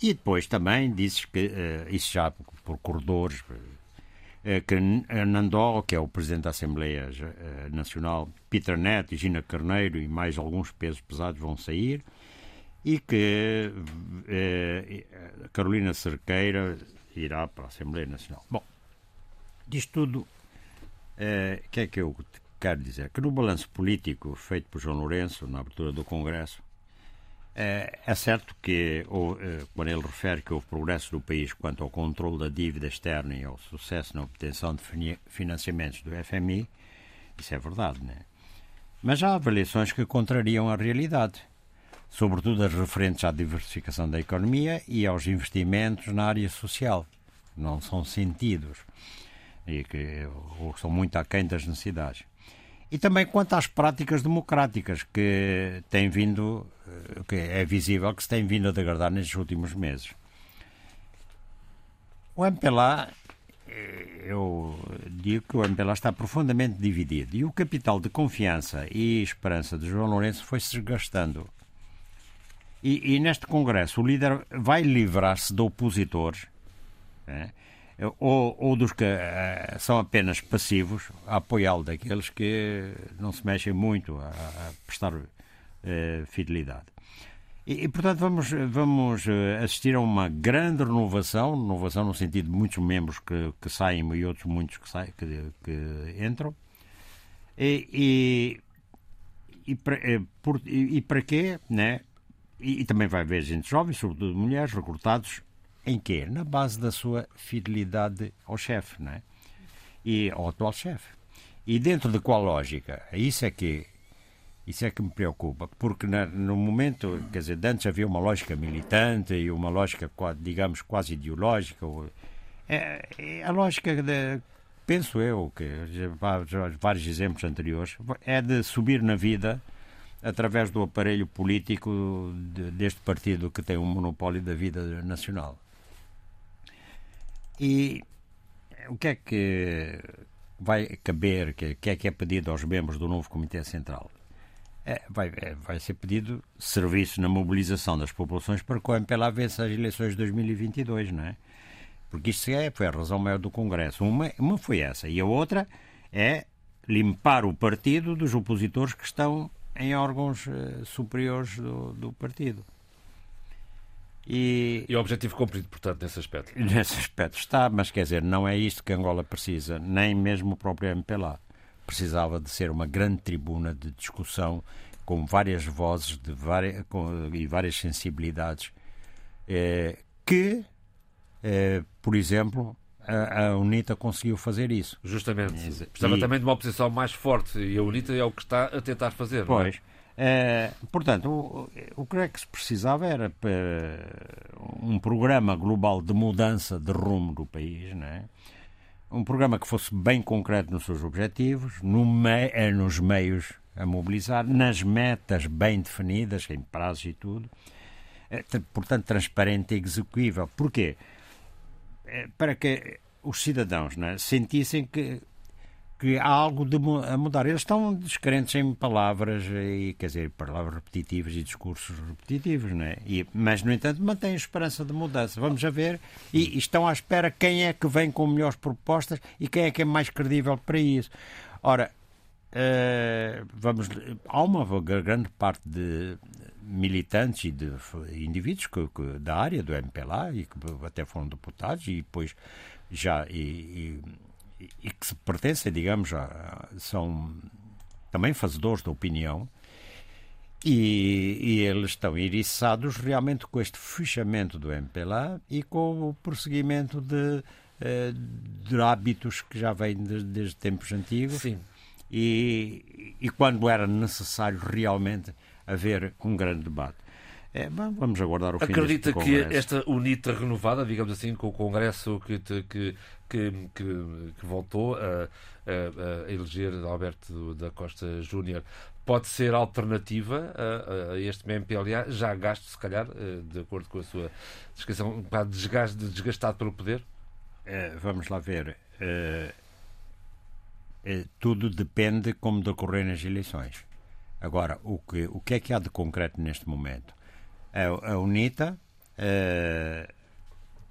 e depois também disse que, uh, isso já por corredores, uh, que Nandó, que é o Presidente da Assembleia Nacional, Peter Neto, Gina Carneiro e mais alguns pesos pesados vão sair, e que eh, Carolina Cerqueira irá para a Assembleia Nacional. Bom, disto tudo, o eh, que é que eu quero dizer? Que no balanço político feito por João Lourenço, na abertura do Congresso, eh, é certo que, ou, eh, quando ele refere que houve progresso do país quanto ao controle da dívida externa e ao sucesso na obtenção de financiamentos do FMI, isso é verdade, não é? Mas há avaliações que contrariam a realidade sobretudo as referentes à diversificação da economia e aos investimentos na área social. Não são sentidos e que ou são muito aquém das necessidades. E também quanto às práticas democráticas que têm vindo, eh, que é visível que se têm vindo a degradar nestes últimos meses. O MPLA, eh, eu digo que o MPLA está profundamente dividido e o capital de confiança e esperança de João Lourenço foi se desgastando e, e neste Congresso o líder vai livrar-se de opositores é? ou, ou dos que uh, são apenas passivos a apoiá-lo daqueles que não se mexem muito a, a prestar uh, fidelidade. E, e, portanto, vamos, vamos assistir a uma grande renovação, renovação no sentido de muitos membros que, que saem e outros muitos que, saem, que, que entram. E, e, e, para, e para quê? Né? E, e, também vai haver gente jovem, sobretudo mulheres, recrutados em quê? Na base da sua fidelidade ao chefe, não é? E ao atual chefe. E dentro de qual lógica? Isso é que isso é que me preocupa, porque na, no momento, quer dizer, antes havia uma lógica militante e uma lógica, digamos, quase ideológica. É, é a lógica, de, penso eu, que vários exemplos anteriores, é de subir na vida através do aparelho político de, deste partido que tem um monopólio da vida nacional. E o que é que vai caber, o que é que é pedido aos membros do novo Comitê Central? é, vai, é, vai ser pedido serviço na mobilização das populações para que o MPLA vença as eleições de 2022, não é? Porque isto é, foi a razão maior do Congresso. Uma, uma foi essa. E a outra é limpar o partido dos opositores que estão em órgãos uh, superiores do, do partido. E, e o objetivo cumprido, portanto, nesse aspecto? Nesse aspecto está, mas quer dizer, não é isto que Angola precisa, nem mesmo o próprio MPLA precisava de ser uma grande tribuna de discussão com várias vozes de várias, com, e várias sensibilidades eh, que, eh, por exemplo, a, a, UNITA conseguiu fazer isso. Justamente. Precisava e, também de uma oposição mais forte e a UNITA é o que está a tentar fazer. Pois. É? portanto, o, o que é que se precisava era um programa global de mudança de rumo do país, não é? um programa que fosse bem concreto nos seus objetivos, no me eh, nos meios a mobilizar, nas metas bem definidas, em prazos e tudo. Eh, portanto, transparente e execuível. Porquê? Eh, para que os cidadãos é, sentissem que que há algo de, a mudar. Eles estão descrentes em palavras, e, quer dizer, palavras repetitivas e discursos repetitivos, não é? E, mas, no entanto, mantêm esperança de mudança. Vamos a ver. E, e, estão à espera quem é que vem com melhores propostas e quem é que é mais credível para isso. Ora, uh, vamos, há uma grande parte de militantes e de indivíduos que, que, da área do MPLA e que até foram deputados e depois já e, e que se pertencem, digamos, a, são também fazedores da opinião e, e, eles estão iriçados realmente com este fechamento do MPLA e com o prosseguimento de, eh, de hábitos que já vêm de, desde tempos antigos. Sim. E, e quando era necessário realmente haver um grande debate. É, vamos aguardar o fim Acredita que esta UNITA renovada, digamos assim, com o Congresso que, que, que, que, voltou a, a, a, eleger Alberto da Costa Júnior, pode ser alternativa a, a, este MPLA, já gasto, se calhar, eh, de acordo com a sua descrição, um bocado desgastado pelo poder? É, vamos lá ver. É, é, tudo depende como decorrerem as eleições. Agora, o que, o que é que há de concreto neste momento? A, a UNITA uh,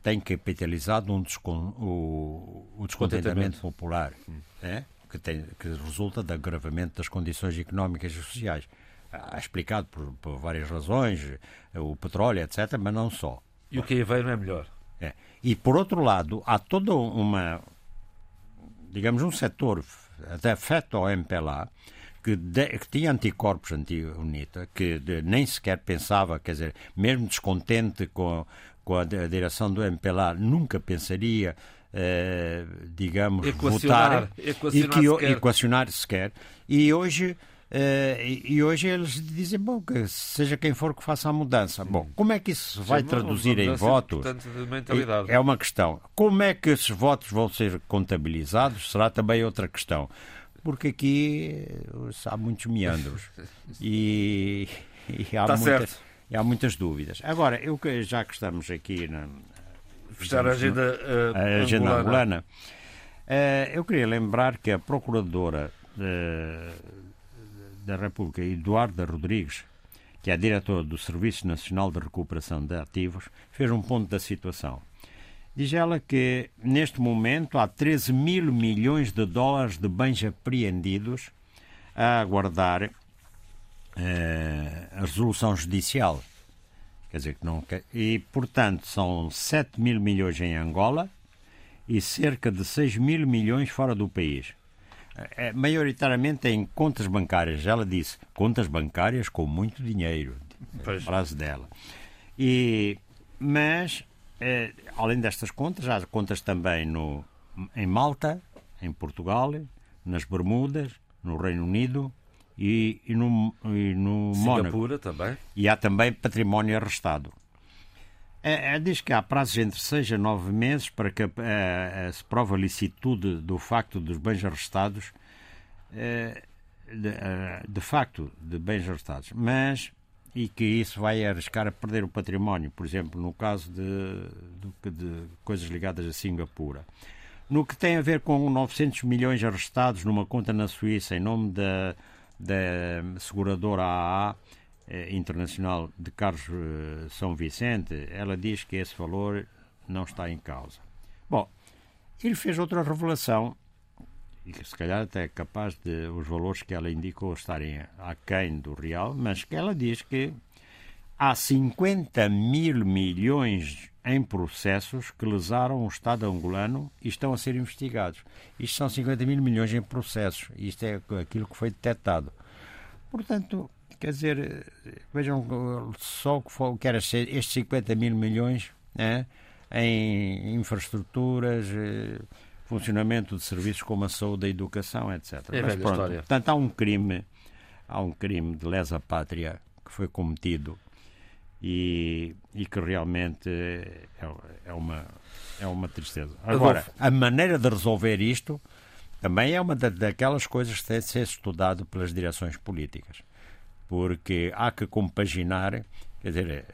tem capitalizado um descon, o, o descontentamento popular é? que, tem, que resulta do agravamento das condições económicas e sociais. Há explicado por, por, várias razões, o petróleo, etc., mas não só. E o que aí veio não é melhor. É. E, por outro lado, há toda uma, digamos, um setor até afeto ao MPLA, que, de, que tinha anticorpos anti-UNITA, que de, nem sequer pensava, quer dizer, mesmo descontente com, com a, a direção do MPLA, nunca pensaria, eh, digamos, equacionar, votar equacionar e que, sequer. equacionar sequer. E hoje. Uh, e, hoje eles dizem, bom, que seja quem for que faça a mudança. Sim. Bom, como é que isso vai Sim, traduzir em votos? É, é uma questão. Como é que esses votos vão ser contabilizados? Será também outra questão porque aqui há muitos meandros e, e, há, tá muita, e há, muitas dúvidas. Agora, eu, já que estamos aqui na fechar a agenda, uh, a agenda angolana, angolana uh, eu queria lembrar que a Procuradora uh, da República, Eduarda Rodrigues, que é a diretora do Serviço Nacional de Recuperação de Ativos, fez um ponto da situação. Diz ela que, neste momento, há 13 mil milhões de dólares de bens apreendidos a aguardar a resolução judicial. Quer dizer, que não, e, portanto, são 7 mil milhões em Angola e cerca de 6 mil milhões fora do país. É, maioritariamente em contas bancárias. Ela disse contas bancárias com muito dinheiro. Pois. Frase dela. E, mas, é, além destas contas, há contas também no, em Malta, em Portugal, nas Bermudas, no Reino Unido, e, e no, e no Singapura também. E há também património arrestado. É, é, diz que há prazos entre 6 a 9 meses para que é, se prove a licitude do facto dos bens arrestados, é, de, de, facto, de bens arrestados, mas e que isso vai arriscar a perder o património, por exemplo, no caso de, de, de coisas ligadas a Singapura. No que tem a ver com 900 milhões arrestados numa conta na Suíça em nome da da seguradora AA eh, Internacional de Carlos eh, São Vicente, ela diz que esse valor não está em causa. Bom, ele fez outra revelação, e que se calhar até é capaz de os valores que ela indicou estarem aquém do real, mas que ela diz que há 50 mil milhões em processos que lesaram o Estado angolano e estão a ser investigados. Isto são 50 mil milhões em processos. Isto é aquilo que foi detectado. Portanto, quer dizer, vejam só o que era estes 50 mil milhões né, em infraestruturas, eh, funcionamento de serviços como a saúde, a educação, etc. É Mas pronto, história. portanto, há um crime, há um crime de lesa pátria que foi cometido e, e que realmente é, é, uma, é uma tristeza. Agora, a maneira de resolver isto também é uma da, daquelas coisas que tem de ser estudado pelas direções políticas, porque há que compaginar, quer dizer,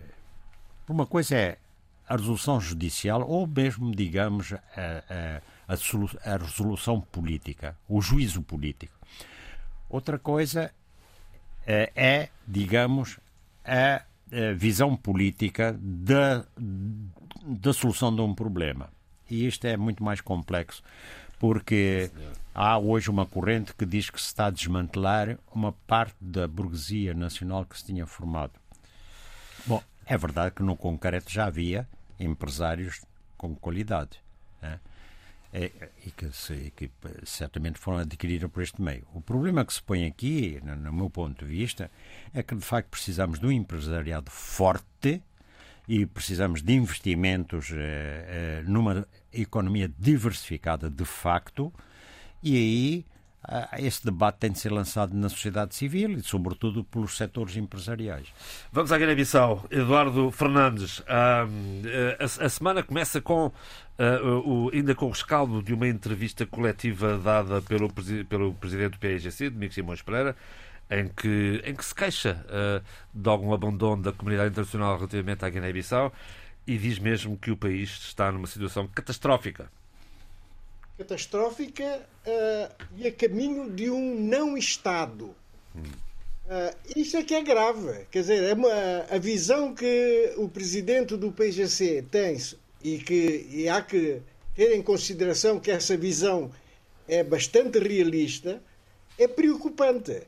uma coisa é a resolução judicial ou mesmo, digamos, a, a, a, a resolução política, o juízo político. Outra coisa é, é digamos, a visão política da, da solução de um problema. E isto é muito mais complexo, porque há hoje uma corrente que diz que se está a desmantelar uma parte da burguesia nacional que se tinha formado. Bom, é verdade que no concreto já havia empresários com qualidade. Né? É, e, que se, que certamente foram adquiridas por este meio. O problema que se põe aqui, no, no meu ponto de vista, é que de facto precisamos de um empresariado forte e precisamos de investimentos eh, eh, numa economia diversificada de facto, e aí ah, esse debate tem de ser lançado na sociedade civil e, sobretudo, pelos setores empresariais. Vamos à Guiné-Bissau. Eduardo Fernandes, a, a, semana começa com, ainda com o rescaldo de uma entrevista coletiva dada pelo, pelo presidente do PIGC, Domingos Simões Pereira, em que, em que se queixa de algum abandono da comunidade internacional relativamente à Guiné-Bissau e diz mesmo que o país está numa situação catastrófica catastrófica uh, e a caminho de um não-Estado. Uh, isto é que é grave. Quer dizer, é uma, a visão que o presidente do PGC tem e que e há que ter em consideração que essa visão é bastante realista, é preocupante.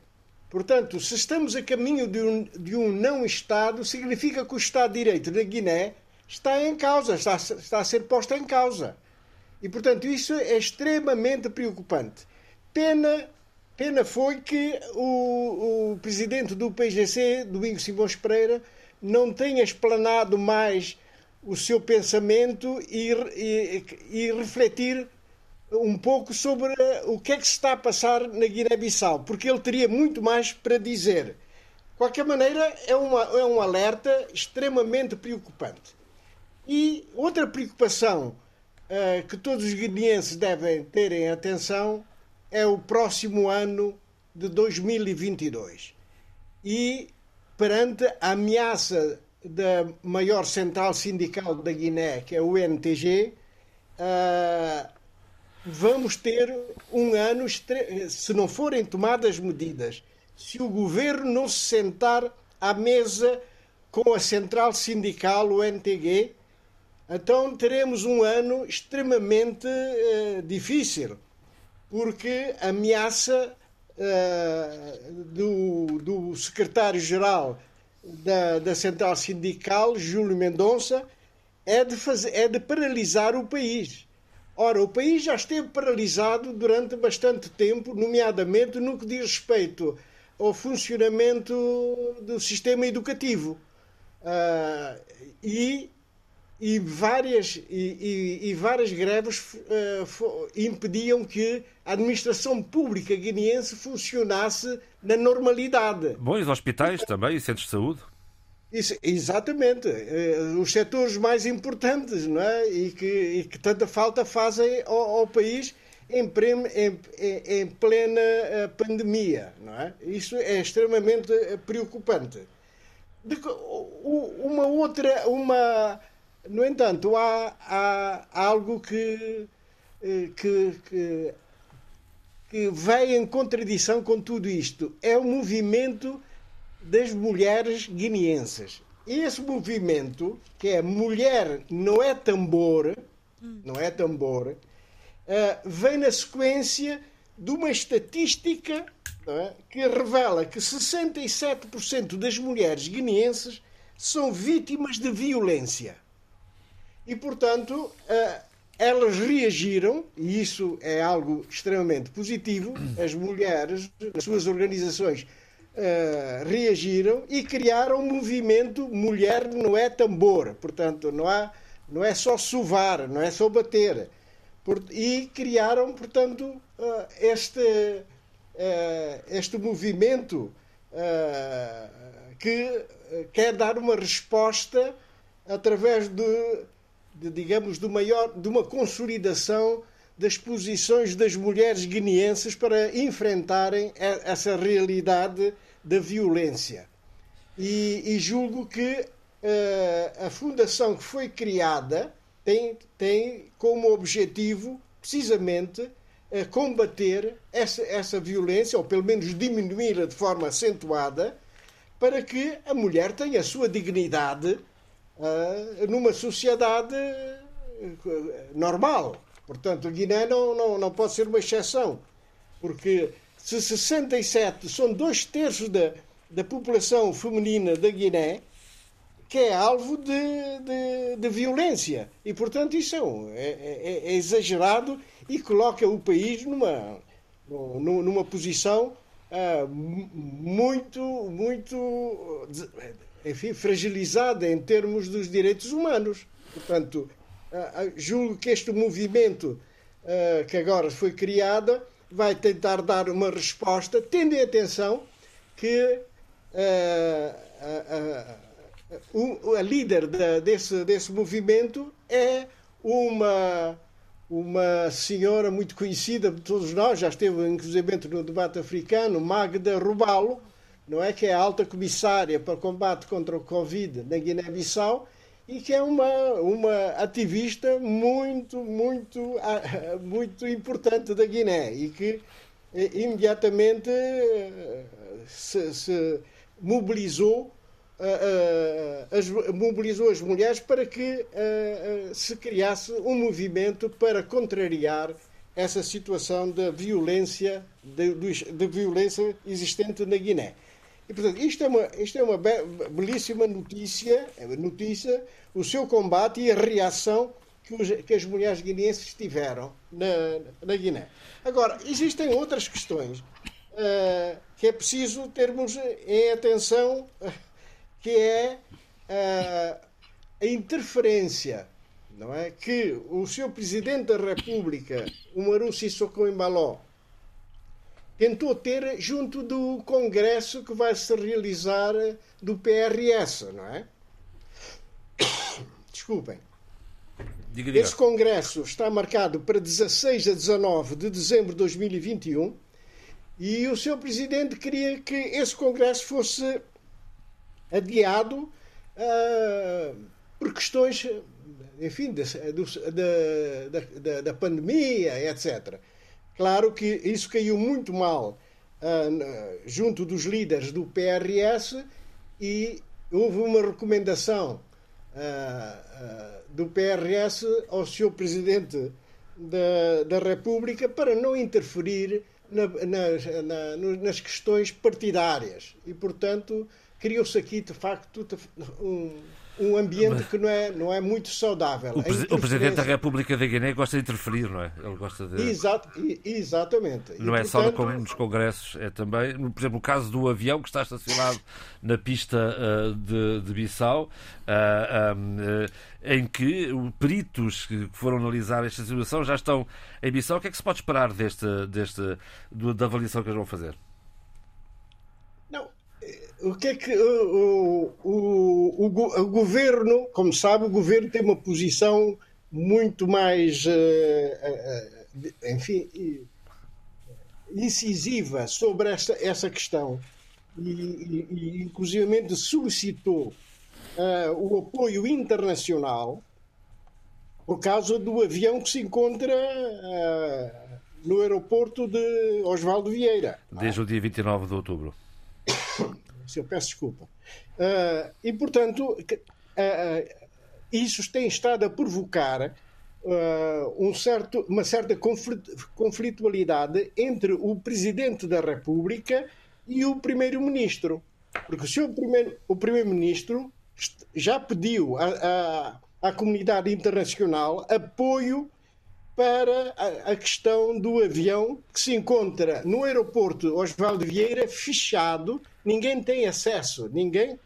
Portanto, se estamos a caminho de um, de um não-Estado, significa que o Estado de Direito da Guiné está em causa, está, está a ser posto em causa. E, portanto, isso é extremamente preocupante. Pena, pena foi que o, o presidente do PGC, Domingos Simões Pereira, não tenha explanado mais o seu pensamento e, e, e, refletir um pouco sobre o que é que se está a passar na Guiné-Bissau, porque ele teria muito mais para dizer. De qualquer maneira, é, uma, é um alerta extremamente preocupante. E outra preocupação uh, que todos os guineenses devem terem atenção é o próximo ano de 2022. E perante a ameaça da maior central sindical da Guiné, que é o NTG, uh, eh, vamos ter um ano, se não forem tomadas medidas, se o governo não se sentar à mesa com a central sindical, o NTG, então teremos um ano extremamente uh, difícil, porque ameaça uh, do, do secretário-geral da, da Central Sindical, Júlio Mendonça, é de, fazer, é de paralisar o país. Ora, o país já esteve paralisado durante bastante tempo, nomeadamente no que diz respeito ao funcionamento do sistema educativo. Uh, e e várias, e, e, e várias greves uh, impediam que a administração pública guineense funcionasse na normalidade. Bom, e os hospitais também, e centros de saúde? Isso, exatamente. Uh, os setores mais importantes não é? e, que, e que tanta falta fazem ao, ao país em, em, em, plena uh, pandemia. Não é? Isso é extremamente preocupante. De, uma outra. Uma, no entanto, há, há, algo que, eh, que, que, que vai em contradição com tudo isto. É o movimento das mulheres guineenses. E esse movimento, que é Mulher Não é Tambor, não é tambor, uh, vem na sequência de uma estatística é, que revela que 67% das mulheres guineenses são vítimas de violência. E, portanto, eh, elas reagiram, e isso é algo extremamente positivo, as mulheres, as suas organizações, Uh, reagiram e criaram um movimento Mulher não é tambor. Portanto, não, há, não é só sovar, não é só bater. E criaram, portanto, uh, este, este movimento que quer dar uma resposta através de de, digamos, do maior, de uma consolidação das posições das mulheres guineenses para enfrentarem essa realidade da violência. E, e julgo que uh, a fundação que foi criada tem, tem como objetivo, precisamente, uh, combater essa, essa violência, ou pelo menos diminuí-la de forma acentuada, para que a mulher tenha a sua dignidade uh, numa sociedade eh, normal. Portanto, Guiné não, não, não pode ser uma exceção, porque se 67 são dois terços da, da população feminina da Guiné que é alvo de, de, de violência. E, portanto, isso é, é, é, é, exagerado e coloca o país numa, numa posição uh, muito, muito enfim, fragilizada em termos dos direitos humanos. Portanto, julgo que este movimento que agora foi criado vai tentar dar uma resposta, tendo em atenção que a, líder desse, desse movimento é uma, uma senhora muito conhecida de todos nós, já esteve inclusive no debate africano, Magda Rubalo, não é que é alta comissária para o combate contra o Covid na Guiné-Bissau e que é uma, uma ativista muito, muito, muito importante da Guiné e que eh, imediatamente eh, se, se mobilizou Uh, as, mobilizou as mulheres para que se criasse um movimento para contrariar essa situação da violência, de, de violência existente na Guiné. E, portanto, isto é uma, isto é uma belíssima notícia, é notícia, o seu combate e a reação que, os, que as mulheres guineenses tiveram na, na Guiné. Agora, existem outras questões uh, que é preciso termos em atenção, uh, que é uh, a interferência não é? que o seu Presidente da República, o Maru Sissoko Embaló, tentou ter junto do congresso que vai se realizar do PRS, não é? Desculpem. Diga, diga. Esse congresso está marcado para 16 a 19 de dezembro de 2021 e o seu presidente queria que esse congresso fosse adiado uh, por questões, enfim, da, da, da, da pandemia, etc. Claro que isso caiu muito mal uh, junto dos líderes do PRS e houve uma recomendação do PRS ao Sr. Presidente da, da República para não interferir na, na, na, nas questões partidárias. E, portanto, criou-se aqui, de facto, um, um ambiente que não é, não é muito saudável. O, presi o Presidente da República da Guiné gosta de interferir, não é? Ele gosta de. Exato, exatamente. Não e, é portanto... só no, nos congressos, é também, por exemplo, o caso do avião que está estacionado na pista uh, de, de Bissau, uh, um, uh, em que peritos que foram analisar esta situação já estão em Bissau. O que é que se pode esperar deste, deste, da avaliação que eles vão fazer? O que é que o, o, o, o, governo, como sabe, o governo tem uma posição muito mais, uh, uh, enfim, incisiva sobre esta, essa questão e, e, inclusivamente solicitou uh, o apoio internacional por causa do avião que se encontra no aeroporto de Osvaldo Vieira. Desde o dia 29 de outubro eu peço desculpa. Uh, e, portanto, uh, isso tem estado a provocar um certo, uma certa conflitualidade entre o Presidente da República e o Primeiro-Ministro. Porque se o Primeiro-Ministro primeiro já pediu à, à, à comunidade internacional apoio para a, a, questão do avião que se encontra no aeroporto Osvaldo Vieira fechado, ninguém tem acesso, ninguém,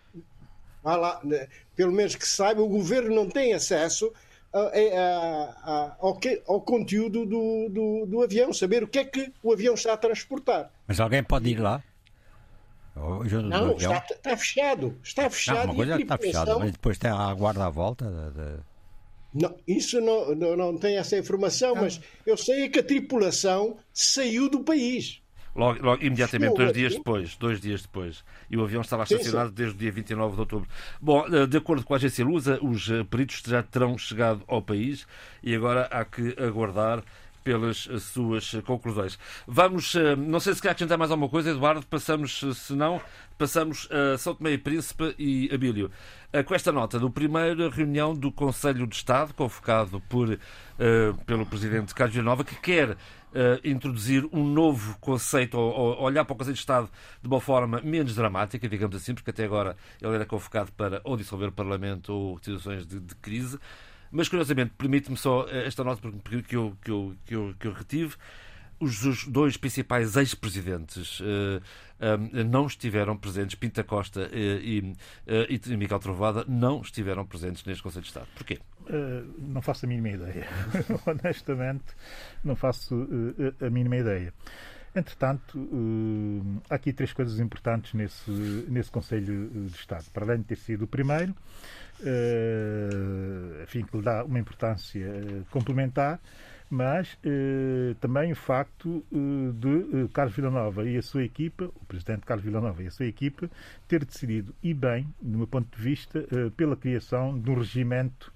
lá, né, pelo menos que saiba, o governo não tem acesso a, a, a, ao, que, ao, conteúdo do, do, do, avião, saber o que é que o avião está a transportar. Mas alguém pode ir lá? Não, está, está, fechado. Está fechado. Não, uma coisa está fechado, mas depois tem a guarda à volta. De. Não, isso não, não, não tem essa informação, mas eu sei que a tripulação saiu do país. Logo, logo imediatamente, dois dias depois, dois dias depois. E o avião estava estacionado desde o dia 29 de outubro. Bom, eh, de acordo com a agência Lusa, os eh, peritos já terão chegado ao país e agora há que aguardar pelas eh, suas conclusões. Vamos, não sei se quer acrescentar mais alguma coisa, Eduardo, passamos, se não, passamos a São Tomé e Príncipe e Abílio. Com esta nota do primeira reunião do Conselho de Estado, convocado por, pelo Presidente Carlos Villanova, que quer Uh, introduzir um novo conceito, ou, ou, olhar para o Conselho de Estado de uma forma menos dramática, digamos assim, porque até agora ele era convocado para ou dissolver o Parlamento ou situações de, de crise. Mas, curiosamente, permite-me só esta nota que eu, que eu, que eu, que eu retive os dois principais ex-presidentes uh, não estiveram presentes, Pinta Costa uh, e, e Miguel Trovada não estiveram presentes neste Conselho de Estado. Porquê? não faço a mínima ideia. Honestamente, não faço a mínima ideia. Entretanto, há aqui três coisas importantes nesse, nesse Conselho de Estado. Para além de ter sido o primeiro, enfim, que lhe dá uma importância complementar, mas eh, também o facto eh, de eh, Carlos Villanova e a sua equipa, o presidente Carlos Villanova e a sua equipa, ter decidido, e bem, do meu ponto de vista, eh, pela criação de um regimento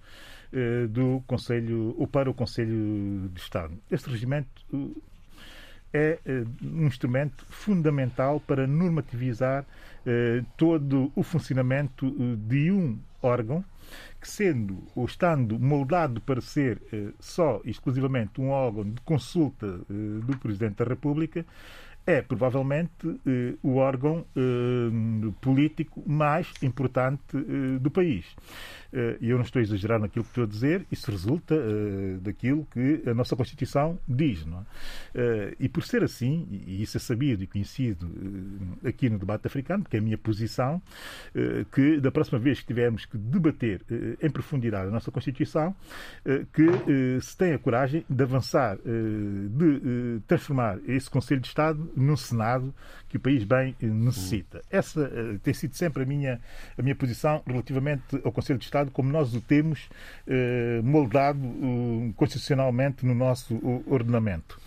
eh, do Conselho, ou para o Conselho de Estado. Este regimento eh, é um instrumento fundamental para normativizar todo o funcionamento de um órgão que sendo ou estando moldado para ser eh, só exclusivamente um órgão de consulta eh, do Presidente da República, é provavelmente eh, o órgão eh, político mais importante eh, do país. Eh, e eu não estou a exagerar naquilo que estou a dizer, isso resulta eh, daquilo que a nossa Constituição diz. É? Eh, e por ser assim, e isso é sabido e conhecido aqui no debate africano, que é a minha posição, que da próxima vez que tivermos que debater em profundidade a nossa Constituição, que se tenha coragem de avançar, de transformar esse Conselho de Estado num Senado que o país bem necessita. Essa tem sido sempre a minha, a minha posição relativamente ao Conselho de Estado como nós o temos eh, moldado eh, constitucionalmente no nosso ordenamento.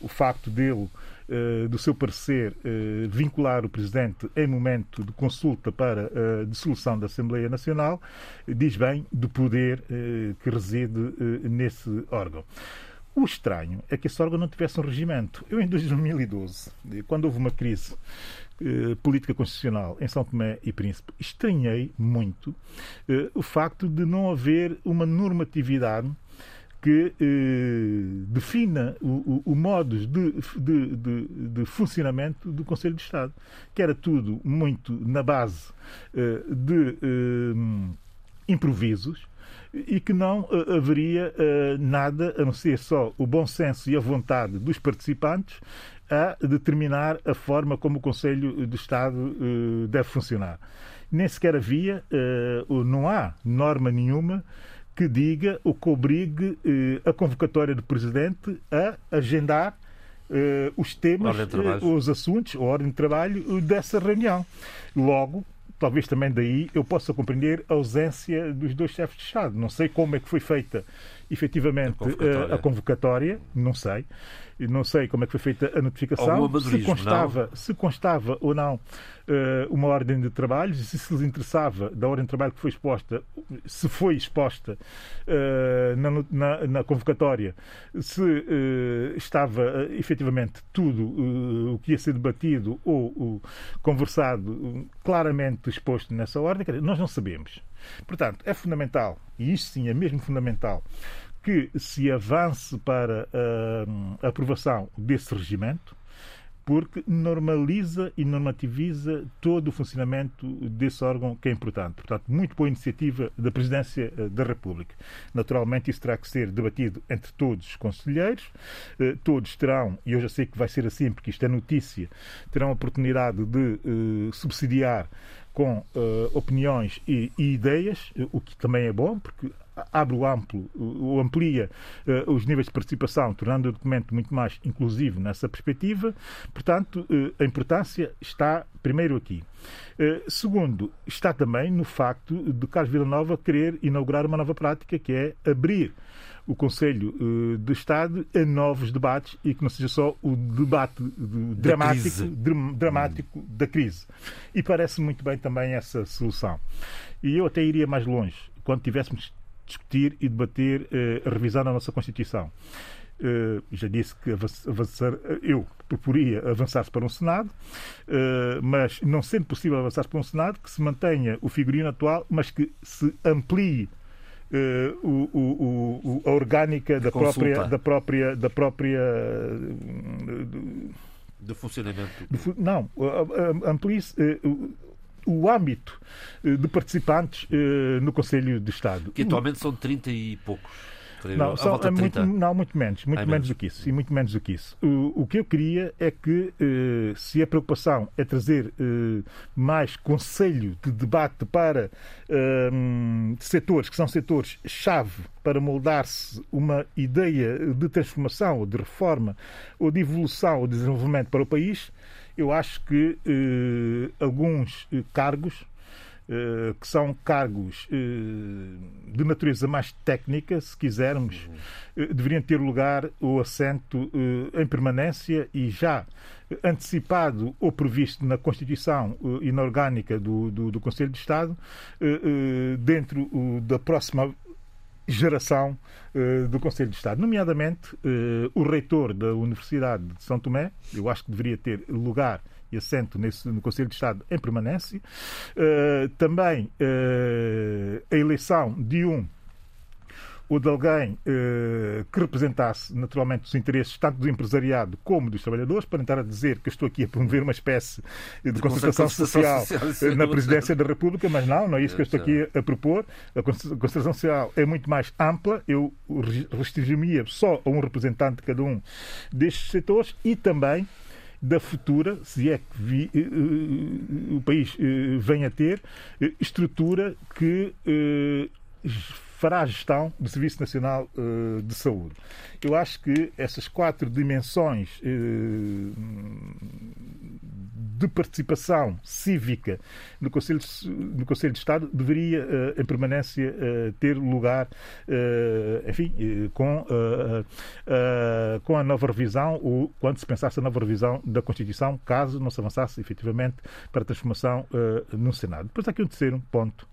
O facto dele Uh, do seu parecer, uh, vincular o Presidente em momento de consulta para a dissolução da Assembleia Nacional, diz bem do poder uh, que reside nesse órgão. O estranho é que esse órgão não tivesse um regimento. Eu, em 2012, quando houve uma crise eh, política constitucional em São Tomé e Príncipe, estranhei muito eh, o facto de não haver uma normatividade que eh, defina o, o, o modus de, de, de, de, funcionamento do Conselho de Estado, que era tudo muito na base eh, de eh, improvisos e que não uh, haveria uh, nada a não ser só o bom senso e a vontade dos participantes a determinar a forma como o Conselho de Estado uh, deve funcionar. Nem sequer havia, não há norma nenhuma que diga ou que obrigue a convocatória do Presidente a agendar os temas, os assuntos, a ordem de trabalho dessa reunião. Logo, talvez também daí eu possa compreender a ausência dos dois chefes de Estado. Não sei como é que foi feita efetivamente a convocatória, a convocatória não sei. Não sei como é que foi feita a notificação, se constava, se constava ou não uh, uma ordem de trabalho, se, se lhes interessava da ordem de trabalho que foi exposta, se foi exposta uh, na, na, na, convocatória, se estava efetivamente tudo o que ia ser debatido ou conversado claramente exposto nessa ordem, nós não sabemos. Portanto, é fundamental, e isto sim é mesmo fundamental, que se avance para a aprovação desse regimento, porque normaliza e normativiza todo o funcionamento desse órgão que é importante. Portanto, muito boa iniciativa da Presidência eh, da República. Naturalmente, isso terá que ser debatido entre todos os conselheiros. Eh, todos terão, e eu já sei que vai ser assim, porque isto é notícia, terão a oportunidade de uh, subsidiar com uh, opiniões e, e, ideias, o que também é bom, porque abre o amplo, o amplia uh, os níveis de participação, tornando o documento muito mais inclusivo nessa perspectiva. Portanto, uh, a importância está primeiro aqui. Uh, segundo, está também no facto de Carlos Vila Nova querer inaugurar uma nova prática que é abrir o Conselho de Estado a novos debates e que não seja só o debate dramático, dramático hum. da crise. E parece muito bem também essa solução. E eu até iria mais longe. Quando tivéssemos discutir e debater eh, a revisão da nossa Constituição. Uh, já disse que avançar, eu proporia avançar-se para um Senado, uh, mas não sendo possível avançar-se para um Senado, que se mantenha o figurino atual, mas que se amplie uh, o, o, o, a orgânica da própria, da própria, da própria do funcionamento. Não, amplie-se o âmbito eh, de participantes eh, no Conselho de Estado. Que atualmente são 30 e poucos. Não, são, é muito, não, muito menos, muito menos, menos, do que isso, e muito menos do que isso. O, o que eu queria é que, eh, se a preocupação é trazer eh, mais conselho de debate para eh, setores que são setores chave para moldar-se uma ideia de transformação, ou de reforma, ou de evolução, ou de desenvolvimento para o país, eu acho que eh, alguns eh, cargos Uh, que são cargos de natureza mais técnica, se quisermos, uh, deveriam ter lugar ou assento em permanência e já antecipado ou previsto na Constituição e na orgânica do, do, do Conselho de Estado, dentro da próxima geração uh, do Conselho de Estado, nomeadamente uh, o reitor da Universidade de São Tomé, eu acho que deveria ter lugar e assento nesse, no Conselho de Estado em permanência, uh, também a eleição de um ou de alguém eh, que representasse naturalmente os interesses tanto do empresariado como dos trabalhadores, para tentar dizer que estou aqui a promover uma espécie de, de concertação social, social na presidência da República, mas não, não é isso que eu estou aqui a, propor. A concertação social é muito mais ampla, eu restringir-me só a um representante de cada um destes setores e também da futura, se é que vi, uh, uh, o país uh, venha a ter, estrutura que fará a gestão do Serviço Nacional uh, de Saúde. Eu acho que essas quatro dimensões uh, de participação cívica no Conselho, no Conselho de Estado deveria, uh, em permanência, ter lugar, enfim, com, com a nova revisão ou quando se pensasse a nova revisão da Constituição, caso não se avançasse efetivamente para a transformação no Senado. Depois aqui um terceiro ponto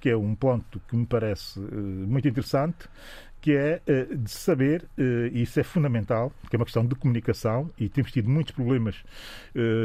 que é um ponto que me parece uh, muito interessante, que é uh, de saber, uh, e isso é fundamental, que é uma questão de comunicação, e temos tido muitos problemas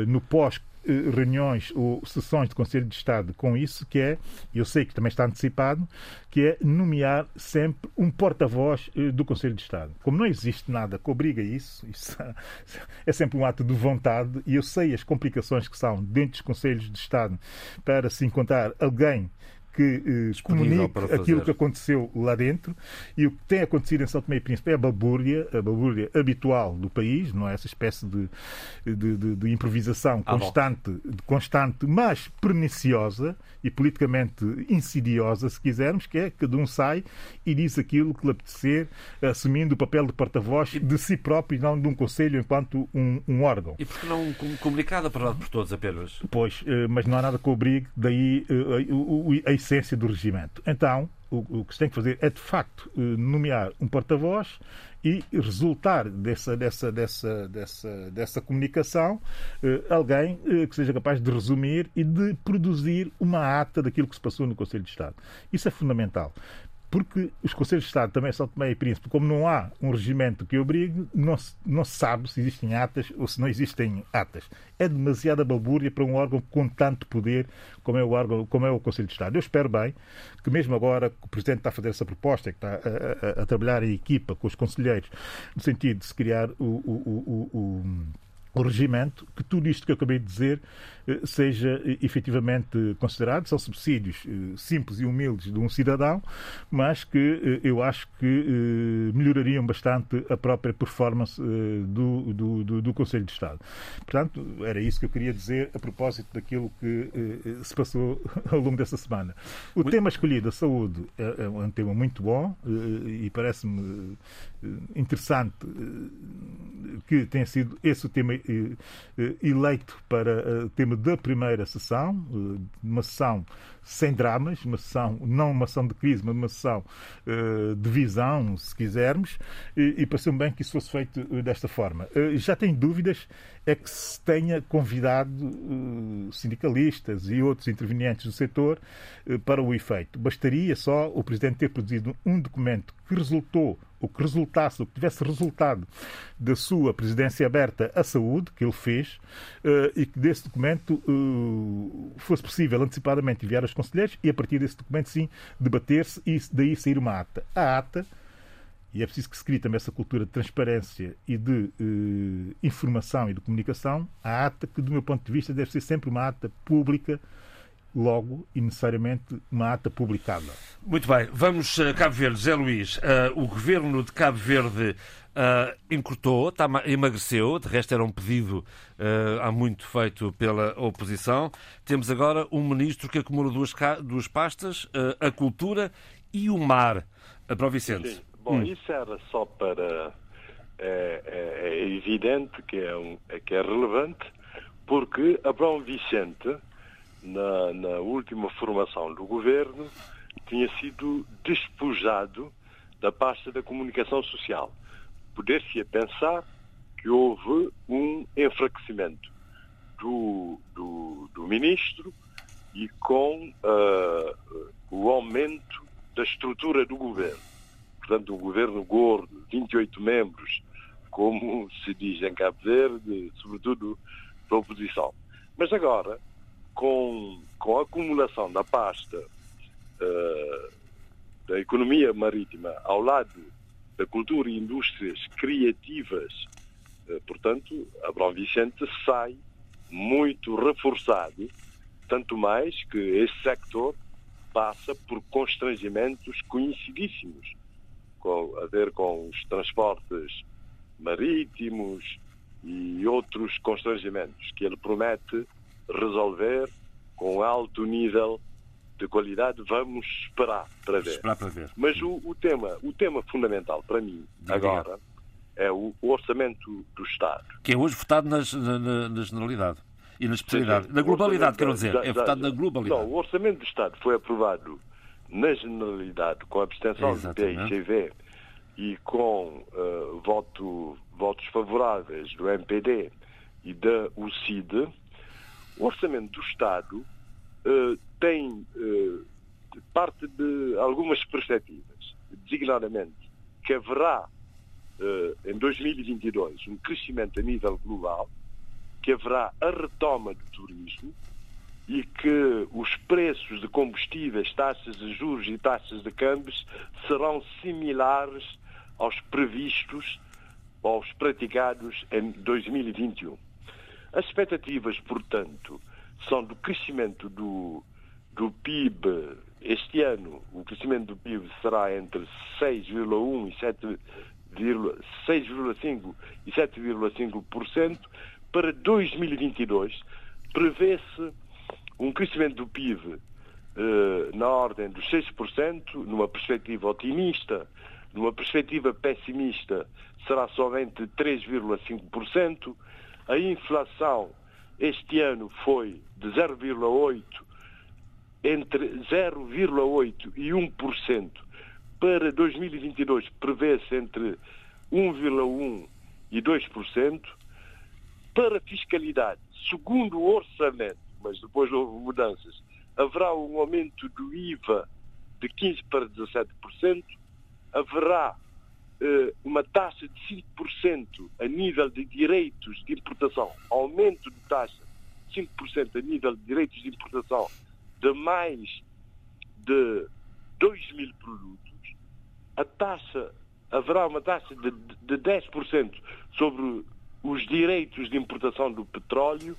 no pós eh, reuniões ou sessões de Conselho de Estado com isso, que é, eu sei que também está antecipado, que é nomear sempre um porta-voz eh, do Conselho de Estado. Como não existe nada que obriga isso, isso é sempre um ato de vontade, e eu sei as complicações que são dentro dos Conselhos de Estado para se encontrar alguém que eh, comunique aquilo que aconteceu lá dentro e o que tem acontecido em São Tomé e Príncipe é a balbúrdia, a balbúrdia habitual do país, não é essa espécie de, de, de, de improvisação ah, constante, constante, mas perniciosa e politicamente insidiosa, se quisermos, que é que cada um sai e diz aquilo que lhe apetecer, assumindo o papel de porta-voz de si próprio e não de um conselho enquanto um, um órgão. E porque não comunicada para por todos apenas? Pois, eh, mas não há nada que obrigue, daí eh, a essência do regimento. Então, o, o que se tem que fazer é, de facto, eh, nomear um porta-voz e resultar dessa, dessa, dessa, dessa, dessa comunicação eh, alguém eh, que seja capaz de resumir e de produzir uma ata daquilo que se passou no Conselho de Estado. Isso é fundamental porque os Conselhos de Estado também são Tomé e Príncipe, como não há um regimento que obrigue, não se, não se sabe se existem atas ou se não existem atas. É demasiada balbúrdia para um órgão com tanto poder como é o, órgão, como é o Conselho de Estado. Eu espero bem que, mesmo agora que o Presidente está a fazer essa proposta, que está a, a, a trabalhar em equipa com os conselheiros, no sentido de se criar o, o, o o regimento, que tudo isto que eu acabei de dizer seja eh, efetivamente considerado. São subsídios eh, simples e humildes de um cidadão, mas que eu acho que melhorariam bastante a própria performance do, do, do, do Conselho de Estado. Portanto, era isso que eu queria dizer a propósito daquilo que se passou ao longo dessa semana. O muito... tema escolhido, a saúde, é, é um tema muito bom e parece-me interessante que tenha sido esse o tema eleito para tema da primeira sessão, eh, uma sessão sem dramas, uma sessão, não uma sessão de crise, mas uma sessão uh, de visão, se quisermos, e, e pareceu-me bem que isso fosse feito uh, desta forma. Já tenho dúvidas é que se tenha convidado sindicalistas e outros intervenientes do setor para o efeito. Bastaria só o Presidente ter produzido um documento que resultou o que resultasse, o que tivesse resultado da sua presidência aberta à saúde, que ele fez, e que desse documento fosse possível antecipadamente enviar aos conselheiros e, a partir desse documento, sim, debater-se e daí sair uma ata. A ata, e é preciso que se crie também essa cultura de transparência e de eh, informação e de comunicação, a ata que, do meu ponto de vista, deve ser sempre uma ata pública, logo e necessariamente uma ata publicada. Muito bem, vamos a Cabo Verde. Zé Luís, uh, o governo de Cabo Verde Uh, encurtou, tá, emagreceu, de resto era um pedido uh, há muito feito pela oposição. Temos agora um ministro que acumula duas, duas pastas, uh, a cultura e o mar. Para o Vicente. Sim. Bom, hum. isso era só para. É, é, é evidente que é, um, é, que é relevante, porque Abrão Vicente, na, na última formação do governo, tinha sido despojado da pasta da comunicação social poder-se pensar que houve um enfraquecimento do, do, do ministro e com uh, o aumento da estrutura do governo. Portanto, um governo gordo, 28 membros, como se diz em Cabo Verde, sobretudo da oposição. Mas agora, com, com a acumulação da pasta uh, da economia marítima ao lado da cultura e indústrias criativas. Eh, portanto, Abrão Vicente sai muito reforçado, tanto mais que esse sector passa por constrangimentos conhecidíssimos, com, a ver com os transportes marítimos e outros constrangimentos que ele promete resolver com alto nível de qualidade, vamos esperar para ver. Esperar para ver. Mas o, o, tema, o tema fundamental para mim Diga. agora é o, o, orçamento do Estado. Que é hoje votado nas, na, na generalidade e na especialidade. Na globalidade, quero dizer. Da, é votado da, na globalidade. Não, o orçamento do Estado foi aprovado na generalidade com a abstenção do PICV e com uh, voto, votos favoráveis do MPD e da UCID. O orçamento do Estado uh, tem uh, parte de algumas perspectivas, designadamente que haverá uh, em 2022 um crescimento a nível global que haverá a retoma do turismo e que os preços de combustíveis, taxas de juros e taxas de câmbios serão similares aos previstos, aos praticados em 2021. As expectativas, portanto, são do crescimento do, do PIB este ano. O crescimento do PIB será entre 6,1 e 6,5 e 7,5%. Para 2022, prevê-se um crescimento do PIB eh, na ordem dos 6%, numa perspectiva otimista, numa perspectiva pessimista, será somente 3,5%. A inflação este ano foi de 0,8%, entre 0,8% e 1%. Para 2022 prevê-se entre 1,1% e 2%. Para fiscalidade, segundo o orçamento, mas depois houve mudanças, haverá um aumento do IVA de 15% para 17%, haverá uma taxa de 5% a nível de direitos de importação, aumento de taxa de 5% a nível de direitos de importação de mais de 2 mil produtos, a taxa, haverá uma taxa de, de 10% sobre os direitos de importação do petróleo.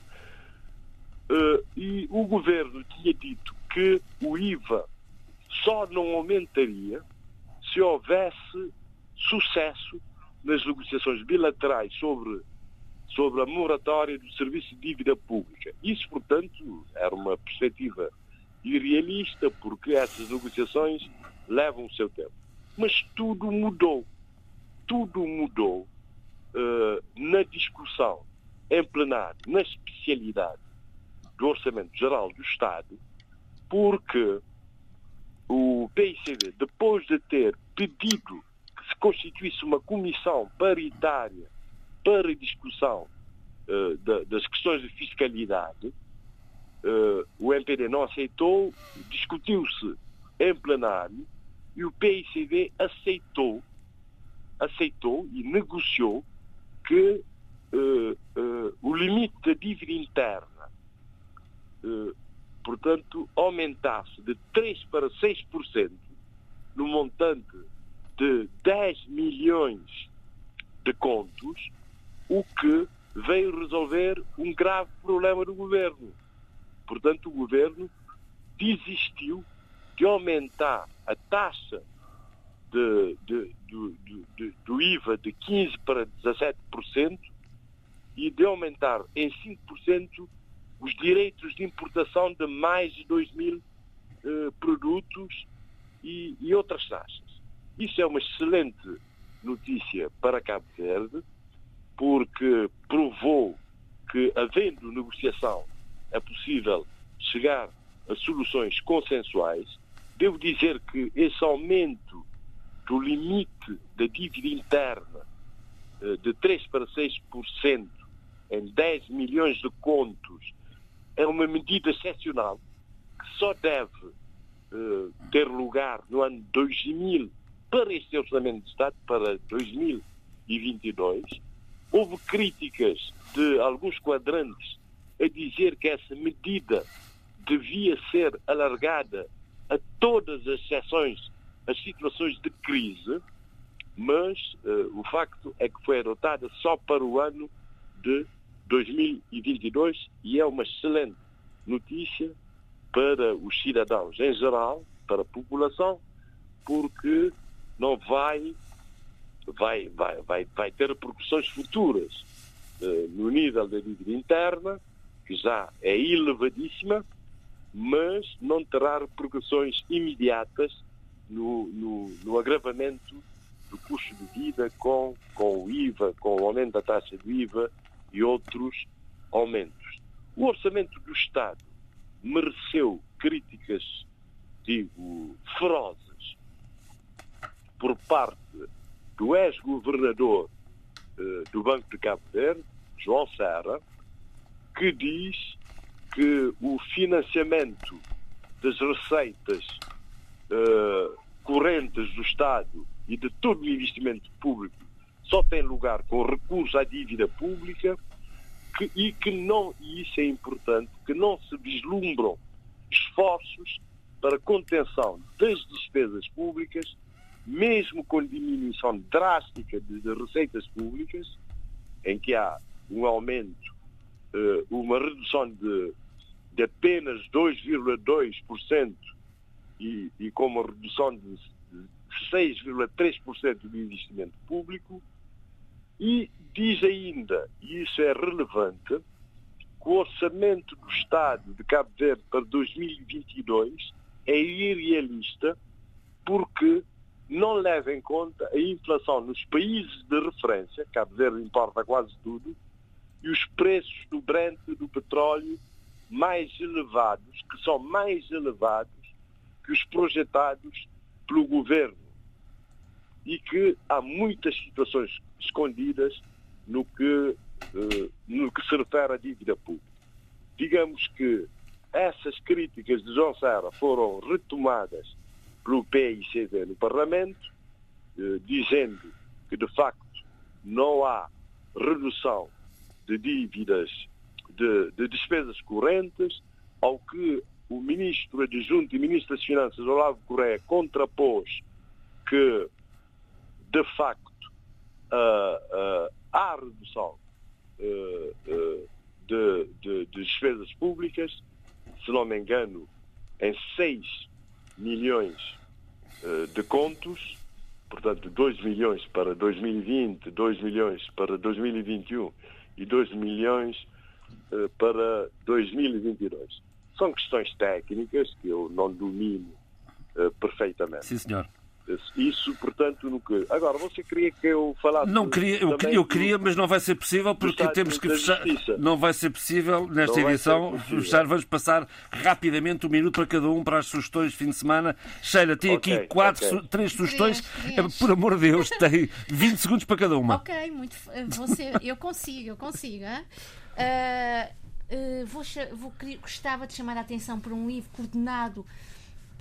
Uh, e o governo tinha dito que o IVA só não aumentaria se houvesse sucesso nas negociações bilaterais sobre, sobre a moratória do serviço de dívida pública. Isso, portanto, era uma perspectiva irrealista, porque essas negociações levam o seu tempo. Mas tudo mudou. Tudo mudou uh, na discussão em plenário, na especialidade do Orçamento Geral do Estado, porque o PICD, depois de ter pedido se constituísse uma comissão paritária para discussão uh, da, das questões de fiscalidade, uh, o MPD não aceitou, discutiu-se em plenário e o PICD aceitou, aceitou e negociou que uh, o limite da dívida interna portanto, aumentasse de 3% para 6% no montante de 10 milhões de contos, o que veio resolver um grave problema do governo. Portanto, o governo desistiu de aumentar a taxa de, de, de, do IVA de 15% para 17% e de aumentar em 5% os direitos de importação de mais de 2 mil eh, produtos e, e outras taxas. Isso é uma excelente notícia para Cabo Verde, porque provou que, havendo negociação, é possível chegar a soluções consensuais. Devo dizer que esse aumento do limite da dívida interna eh, de 3 para 6% em 10 milhões de contos é uma medida excepcional que só deve uh, ter lugar no ano 2000 para este Orçamento de Estado, para 2022. Houve críticas de alguns quadrantes a dizer que essa medida devia ser alargada a todas as exceções, as situações de crise, mas uh, o facto é que foi adotada só para o ano de 2022 e é uma excelente notícia para os cidadãos em geral, para a população, porque não vai, vai, vai, vai, vai ter repercussões futuras eh, no nível da dívida interna, que já é elevadíssima, mas não terá repercussões imediatas no, no, no agravamento do custo de vida com, com o IVA, com o aumento da taxa do IVA e outros aumentos. O orçamento do Estado mereceu críticas, digo, ferozes por parte do ex-governador uh, do Banco de Cabo Verde, João Serra, que diz que o financiamento das receitas uh, correntes do Estado e de todo o investimento público só tem lugar com recurso à dívida pública que, e que não, e isso é importante, que não se vislumbram esforços para contenção das despesas públicas, mesmo com diminuição drástica de, de receitas públicas, em que há um aumento, uh, uma redução de, de apenas 2,2% e, e com uma redução de 6,3% do investimento público, e diz ainda, e isso é relevante, que o orçamento do Estado de Cabo Verde para 2022 é irrealista porque não leva em conta a inflação nos países de referência, Cabo Verde importa quase tudo, e os preços do Brent do petróleo mais elevados, que são mais elevados que os projetados pelo governo. E que há muitas situações escondidas no que, eh, no que se refere à dívida pública. Digamos que essas críticas de João Serra foram retomadas pelo PICD no Parlamento, eh, dizendo que, de facto, não há redução de dívidas, de, de despesas correntes, ao que o ministro adjunto e ministro das Finanças, Olavo Correia, contrapôs que, de facto, uh, uh, há redução uh, de, de, de, despesas públicas, se não me engano, em 6 milhões de contos, portanto 2 milhões para 2020, 2 milhões para 2021 e 2 milhões para 2022. São questões técnicas que eu não domino perfeitamente. Sim, senhor. Isso, portanto, no que. Agora, você queria que eu falasse. Não queria, eu, queria, eu queria, mas não vai ser possível porque temos que fechar. Não vai ser possível nesta não edição fechar. Vamos passar rapidamente um minuto para cada um para as sugestões de fim de semana. Sheila, tem okay, aqui quatro, okay. três sugestões. Três, Por amor de Deus, tem 20 segundos para cada uma. Ok, muito. Você, eu consigo, eu consigo. Uh, uh, vou, vou, gostava de chamar a atenção para um livro coordenado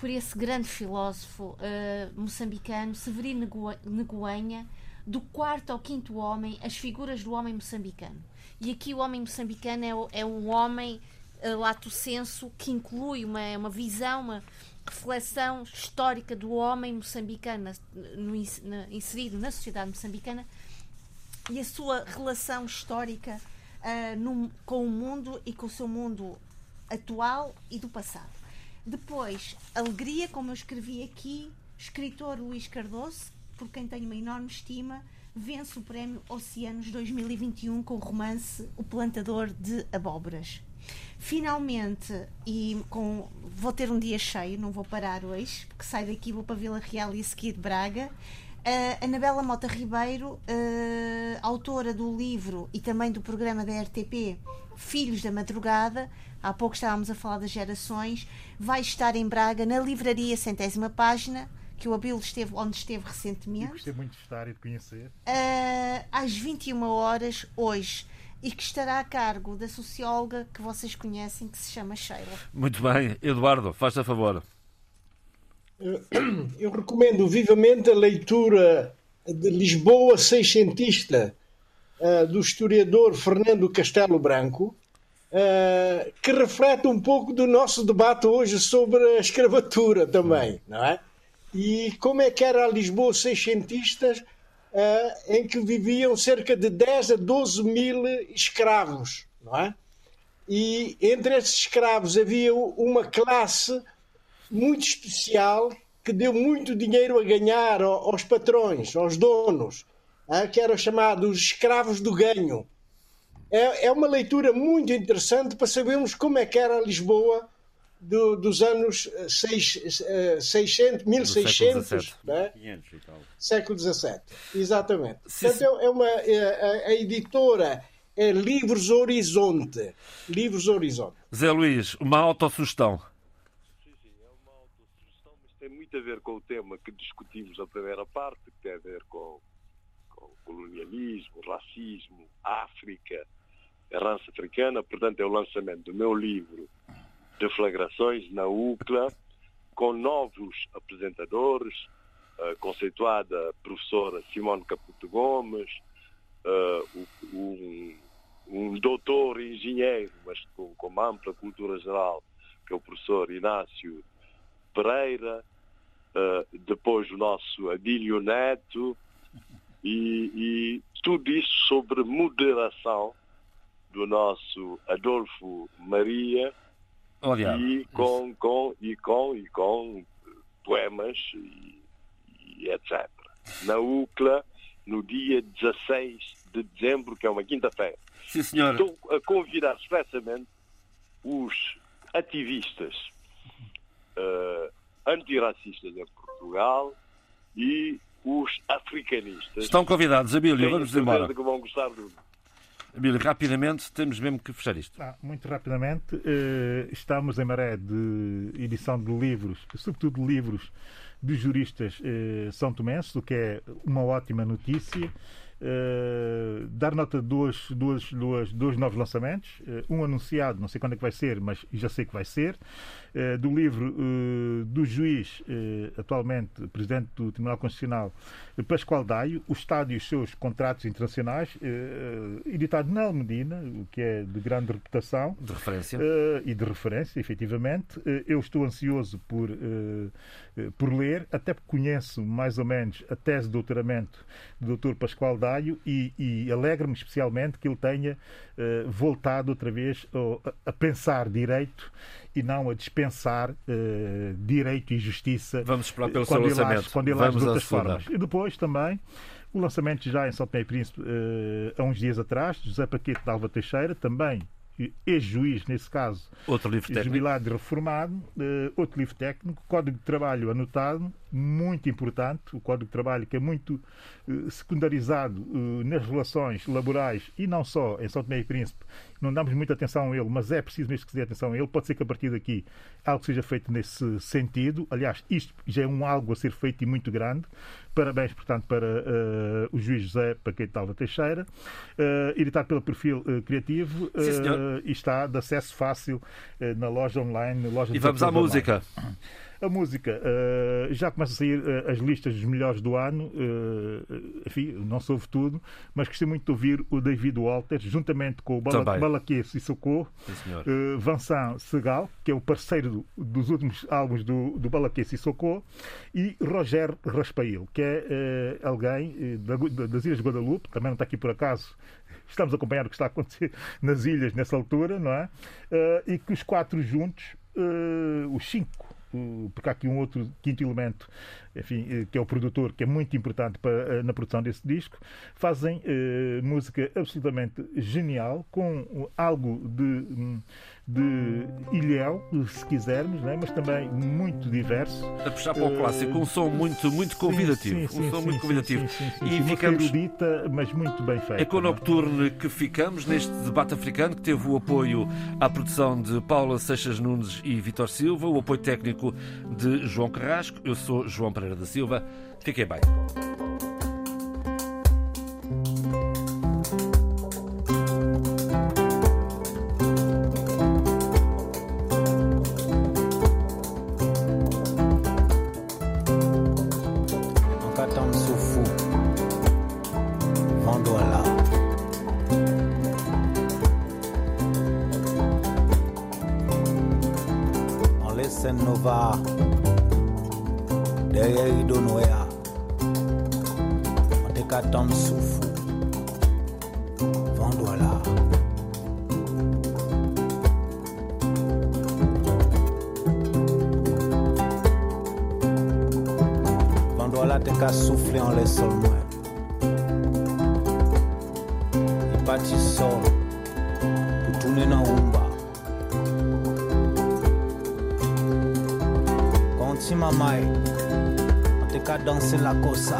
por esse grande filósofo uh, moçambicano, Severino Negoenha, do quarto ao quinto homem, as figuras do homem moçambicano. E aqui o homem moçambicano é, é um homem uh, lato senso que inclui uma, uma visão, uma reflexão histórica do homem moçambicano no, na, inserido na sociedade moçambicana e a sua relação histórica uh, no, com o mundo e com o seu mundo atual e do passado. Depois, Alegria, como eu escrevi aqui, escritor Luís Cardoso, por quem tenho uma enorme estima, vence o prémio Oceanos 2021 com o romance O Plantador de Abóboras. Finalmente, e com, vou ter um dia cheio, não vou parar hoje, porque saio daqui, vou para Vila Real e a seguir de Braga. Uh, Anabela Mota Ribeiro, uh, autora do livro e também do programa da RTP Filhos da Madrugada, há pouco estávamos a falar das gerações, vai estar em Braga, na livraria Centésima Página, que o Abilo esteve onde esteve recentemente. Eu gostei muito de estar e de conhecer. Uh, às 21 horas, hoje. E que estará a cargo da socióloga que vocês conhecem, que se chama Sheila. Muito bem. Eduardo, faz a favor. Eu recomendo vivamente a leitura de Lisboa Seiscentista, uh, do historiador Fernando Castelo Branco, uh, que reflete um pouco do nosso debate hoje sobre a escravatura também, não é? E como é que era a Lisboa seiscentistas, uh, em que viviam cerca de 10 a 12 mil escravos, não é? E entre esses escravos havia uma classe muito especial que deu muito dinheiro a ganhar aos patrões, aos donos, é? que eram chamados escravos do ganho é, é uma leitura muito interessante para sabermos como é que era Lisboa do, dos anos 6, 600, 1600, né? século XVII. Exatamente. Sim, Portanto, é uma, é, a editora é Livros Horizonte. Livros Horizonte. Zé Luís, uma autossugestão. Sim, sim, é uma autossugestão, mas tem muito a ver com o tema que discutimos na primeira parte, que tem a ver com, com colonialismo, racismo, África, herança africana, portanto é o lançamento do meu livro de flagrações na UCLA, com novos apresentadores, a conceituada professora Simone Caputo Gomes, uh, um, um doutor engenheiro, mas com, com ampla cultura geral, que é o professor Inácio Pereira, uh, depois o nosso Adílio Neto, e, e, tudo isso sobre moderação do nosso Adolfo Maria e, com, com, e, com, e com poemas e, e etc. Na UCLA, no dia 16 de dezembro, que é uma quinta-feira. Sim, senhor. Estou a convidar expressamente os ativistas uh, antirracistas em Portugal e os africanistas. Estão convidados, Abílio, vamos embora. Que vão gostar do... Abílio, rapidamente, temos mesmo que fechar isto. Ah, muito rapidamente, uh, estamos em maré de edição de livros, sobretudo livros dos juristas uh, são tomenses, o que é uma ótima notícia. Uh, dar nota de duas, duas, duas, dois novos lançamentos. Uh, um anunciado, não sei quando é que vai ser, mas já sei que vai ser. Uh, do livro do juiz, atualmente presidente do Tribunal Constitucional, Pascoal Daio, O Estado e os seus contratos internacionais, editado na Almedina, o que é de grande reputação. De referência. e de referência, efetivamente. eu estou ansioso por, por ler, até porque conheço mais ou menos a tese de doutoramento do Dr. Pascoal Daio e, e alegra-me especialmente que ele tenha voltado outra vez a pensar direito e não a dispensar uh, direito e justiça. Vamos esperar pelo seu lançamento. quando ele age de outras formas. E depois também o lançamento já em São Tomé e Príncipe há uns dias atrás, José Paquete de Alva Teixeira, também ex-juiz, nesse caso, outro livro técnico. jubilado e reformado, uh, outro livro técnico, Código de Trabalho anotado, muito importante, o Código de Trabalho que é muito uh, secundarizado uh, nas relações laborais e não só em São Tomé e Príncipe, não damos muita atenção a ele, mas é preciso mesmo que se dê atenção a ele, pode ser que a partir daqui algo seja feito nesse sentido, aliás, isto já é um algo a ser feito e muito grande, Parabéns, portanto, para uh, o juiz José Paquete Alva Teixeira, uh, editado pelo perfil criativo Sim, e está de acesso fácil na loja online. Loja e vamos à música. Online. A música, uh, já começam a sair uh, as listas dos melhores do ano. Uh, enfim, não soube tudo, mas gostei muito de ouvir o David Walter, juntamente com o Bala e Socorro, uh, Vincent Segal, que é o parceiro do, dos últimos álbuns do, do e Socorro, e Roger Raspail, que é alguém da, das Ilhas de Guadalupe, também não está aqui por acaso, estamos a acompanhar o que está a acontecer nas ilhas nessa altura, não é? e que os quatro juntos, os cinco, porque há aqui um outro quinto elemento, enfim, eh, que é o produtor, que é muito importante para, eh, na produção desse disco, fazem uh, música absolutamente genial, com algo de hum, de ilhéu, se quisermos, né? mas também muito diverso. A puxar para o clássico, um som muito, muito convidativo. Sim, sim, um som sim, muito convidativo. E ficamos. Erudita, mas muito bem feito. É com o Nocturne que ficamos neste debate africano, que teve o apoio à produção de Paula Seixas Nunes e Vitor Silva, o apoio técnico de João Carrasco. Eu sou João Pereira Pereira da Silva. Fiquem bem. Nova. Dom Soufou. Vendouala. Vendouala, t'es qu'à souffler en les sols, moi. Il partit sol pour tourner dans Rumba. Continue ma maille, t'es qu'à danser la cosa.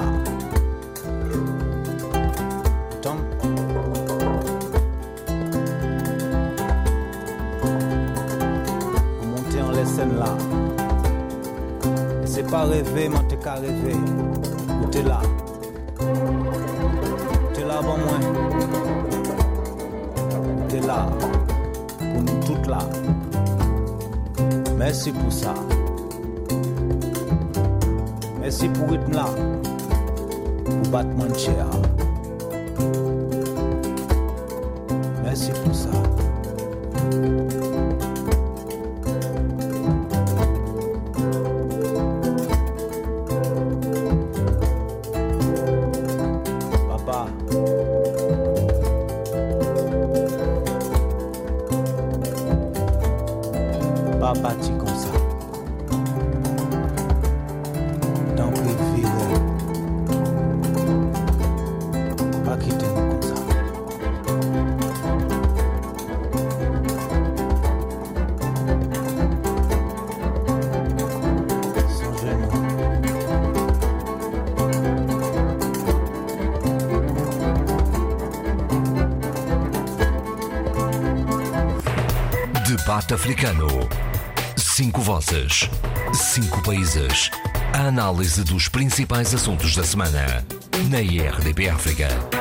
rêver, mais t'es qu'à rêver. Là. T'es là avant moi. T'es là. Pour nous toutes là. Merci pour ça. Merci pour rythme là. Pour battre mon chair. Africano. Cinco vozes. Cinco países. A análise dos principais assuntos da semana. Na IRDP África.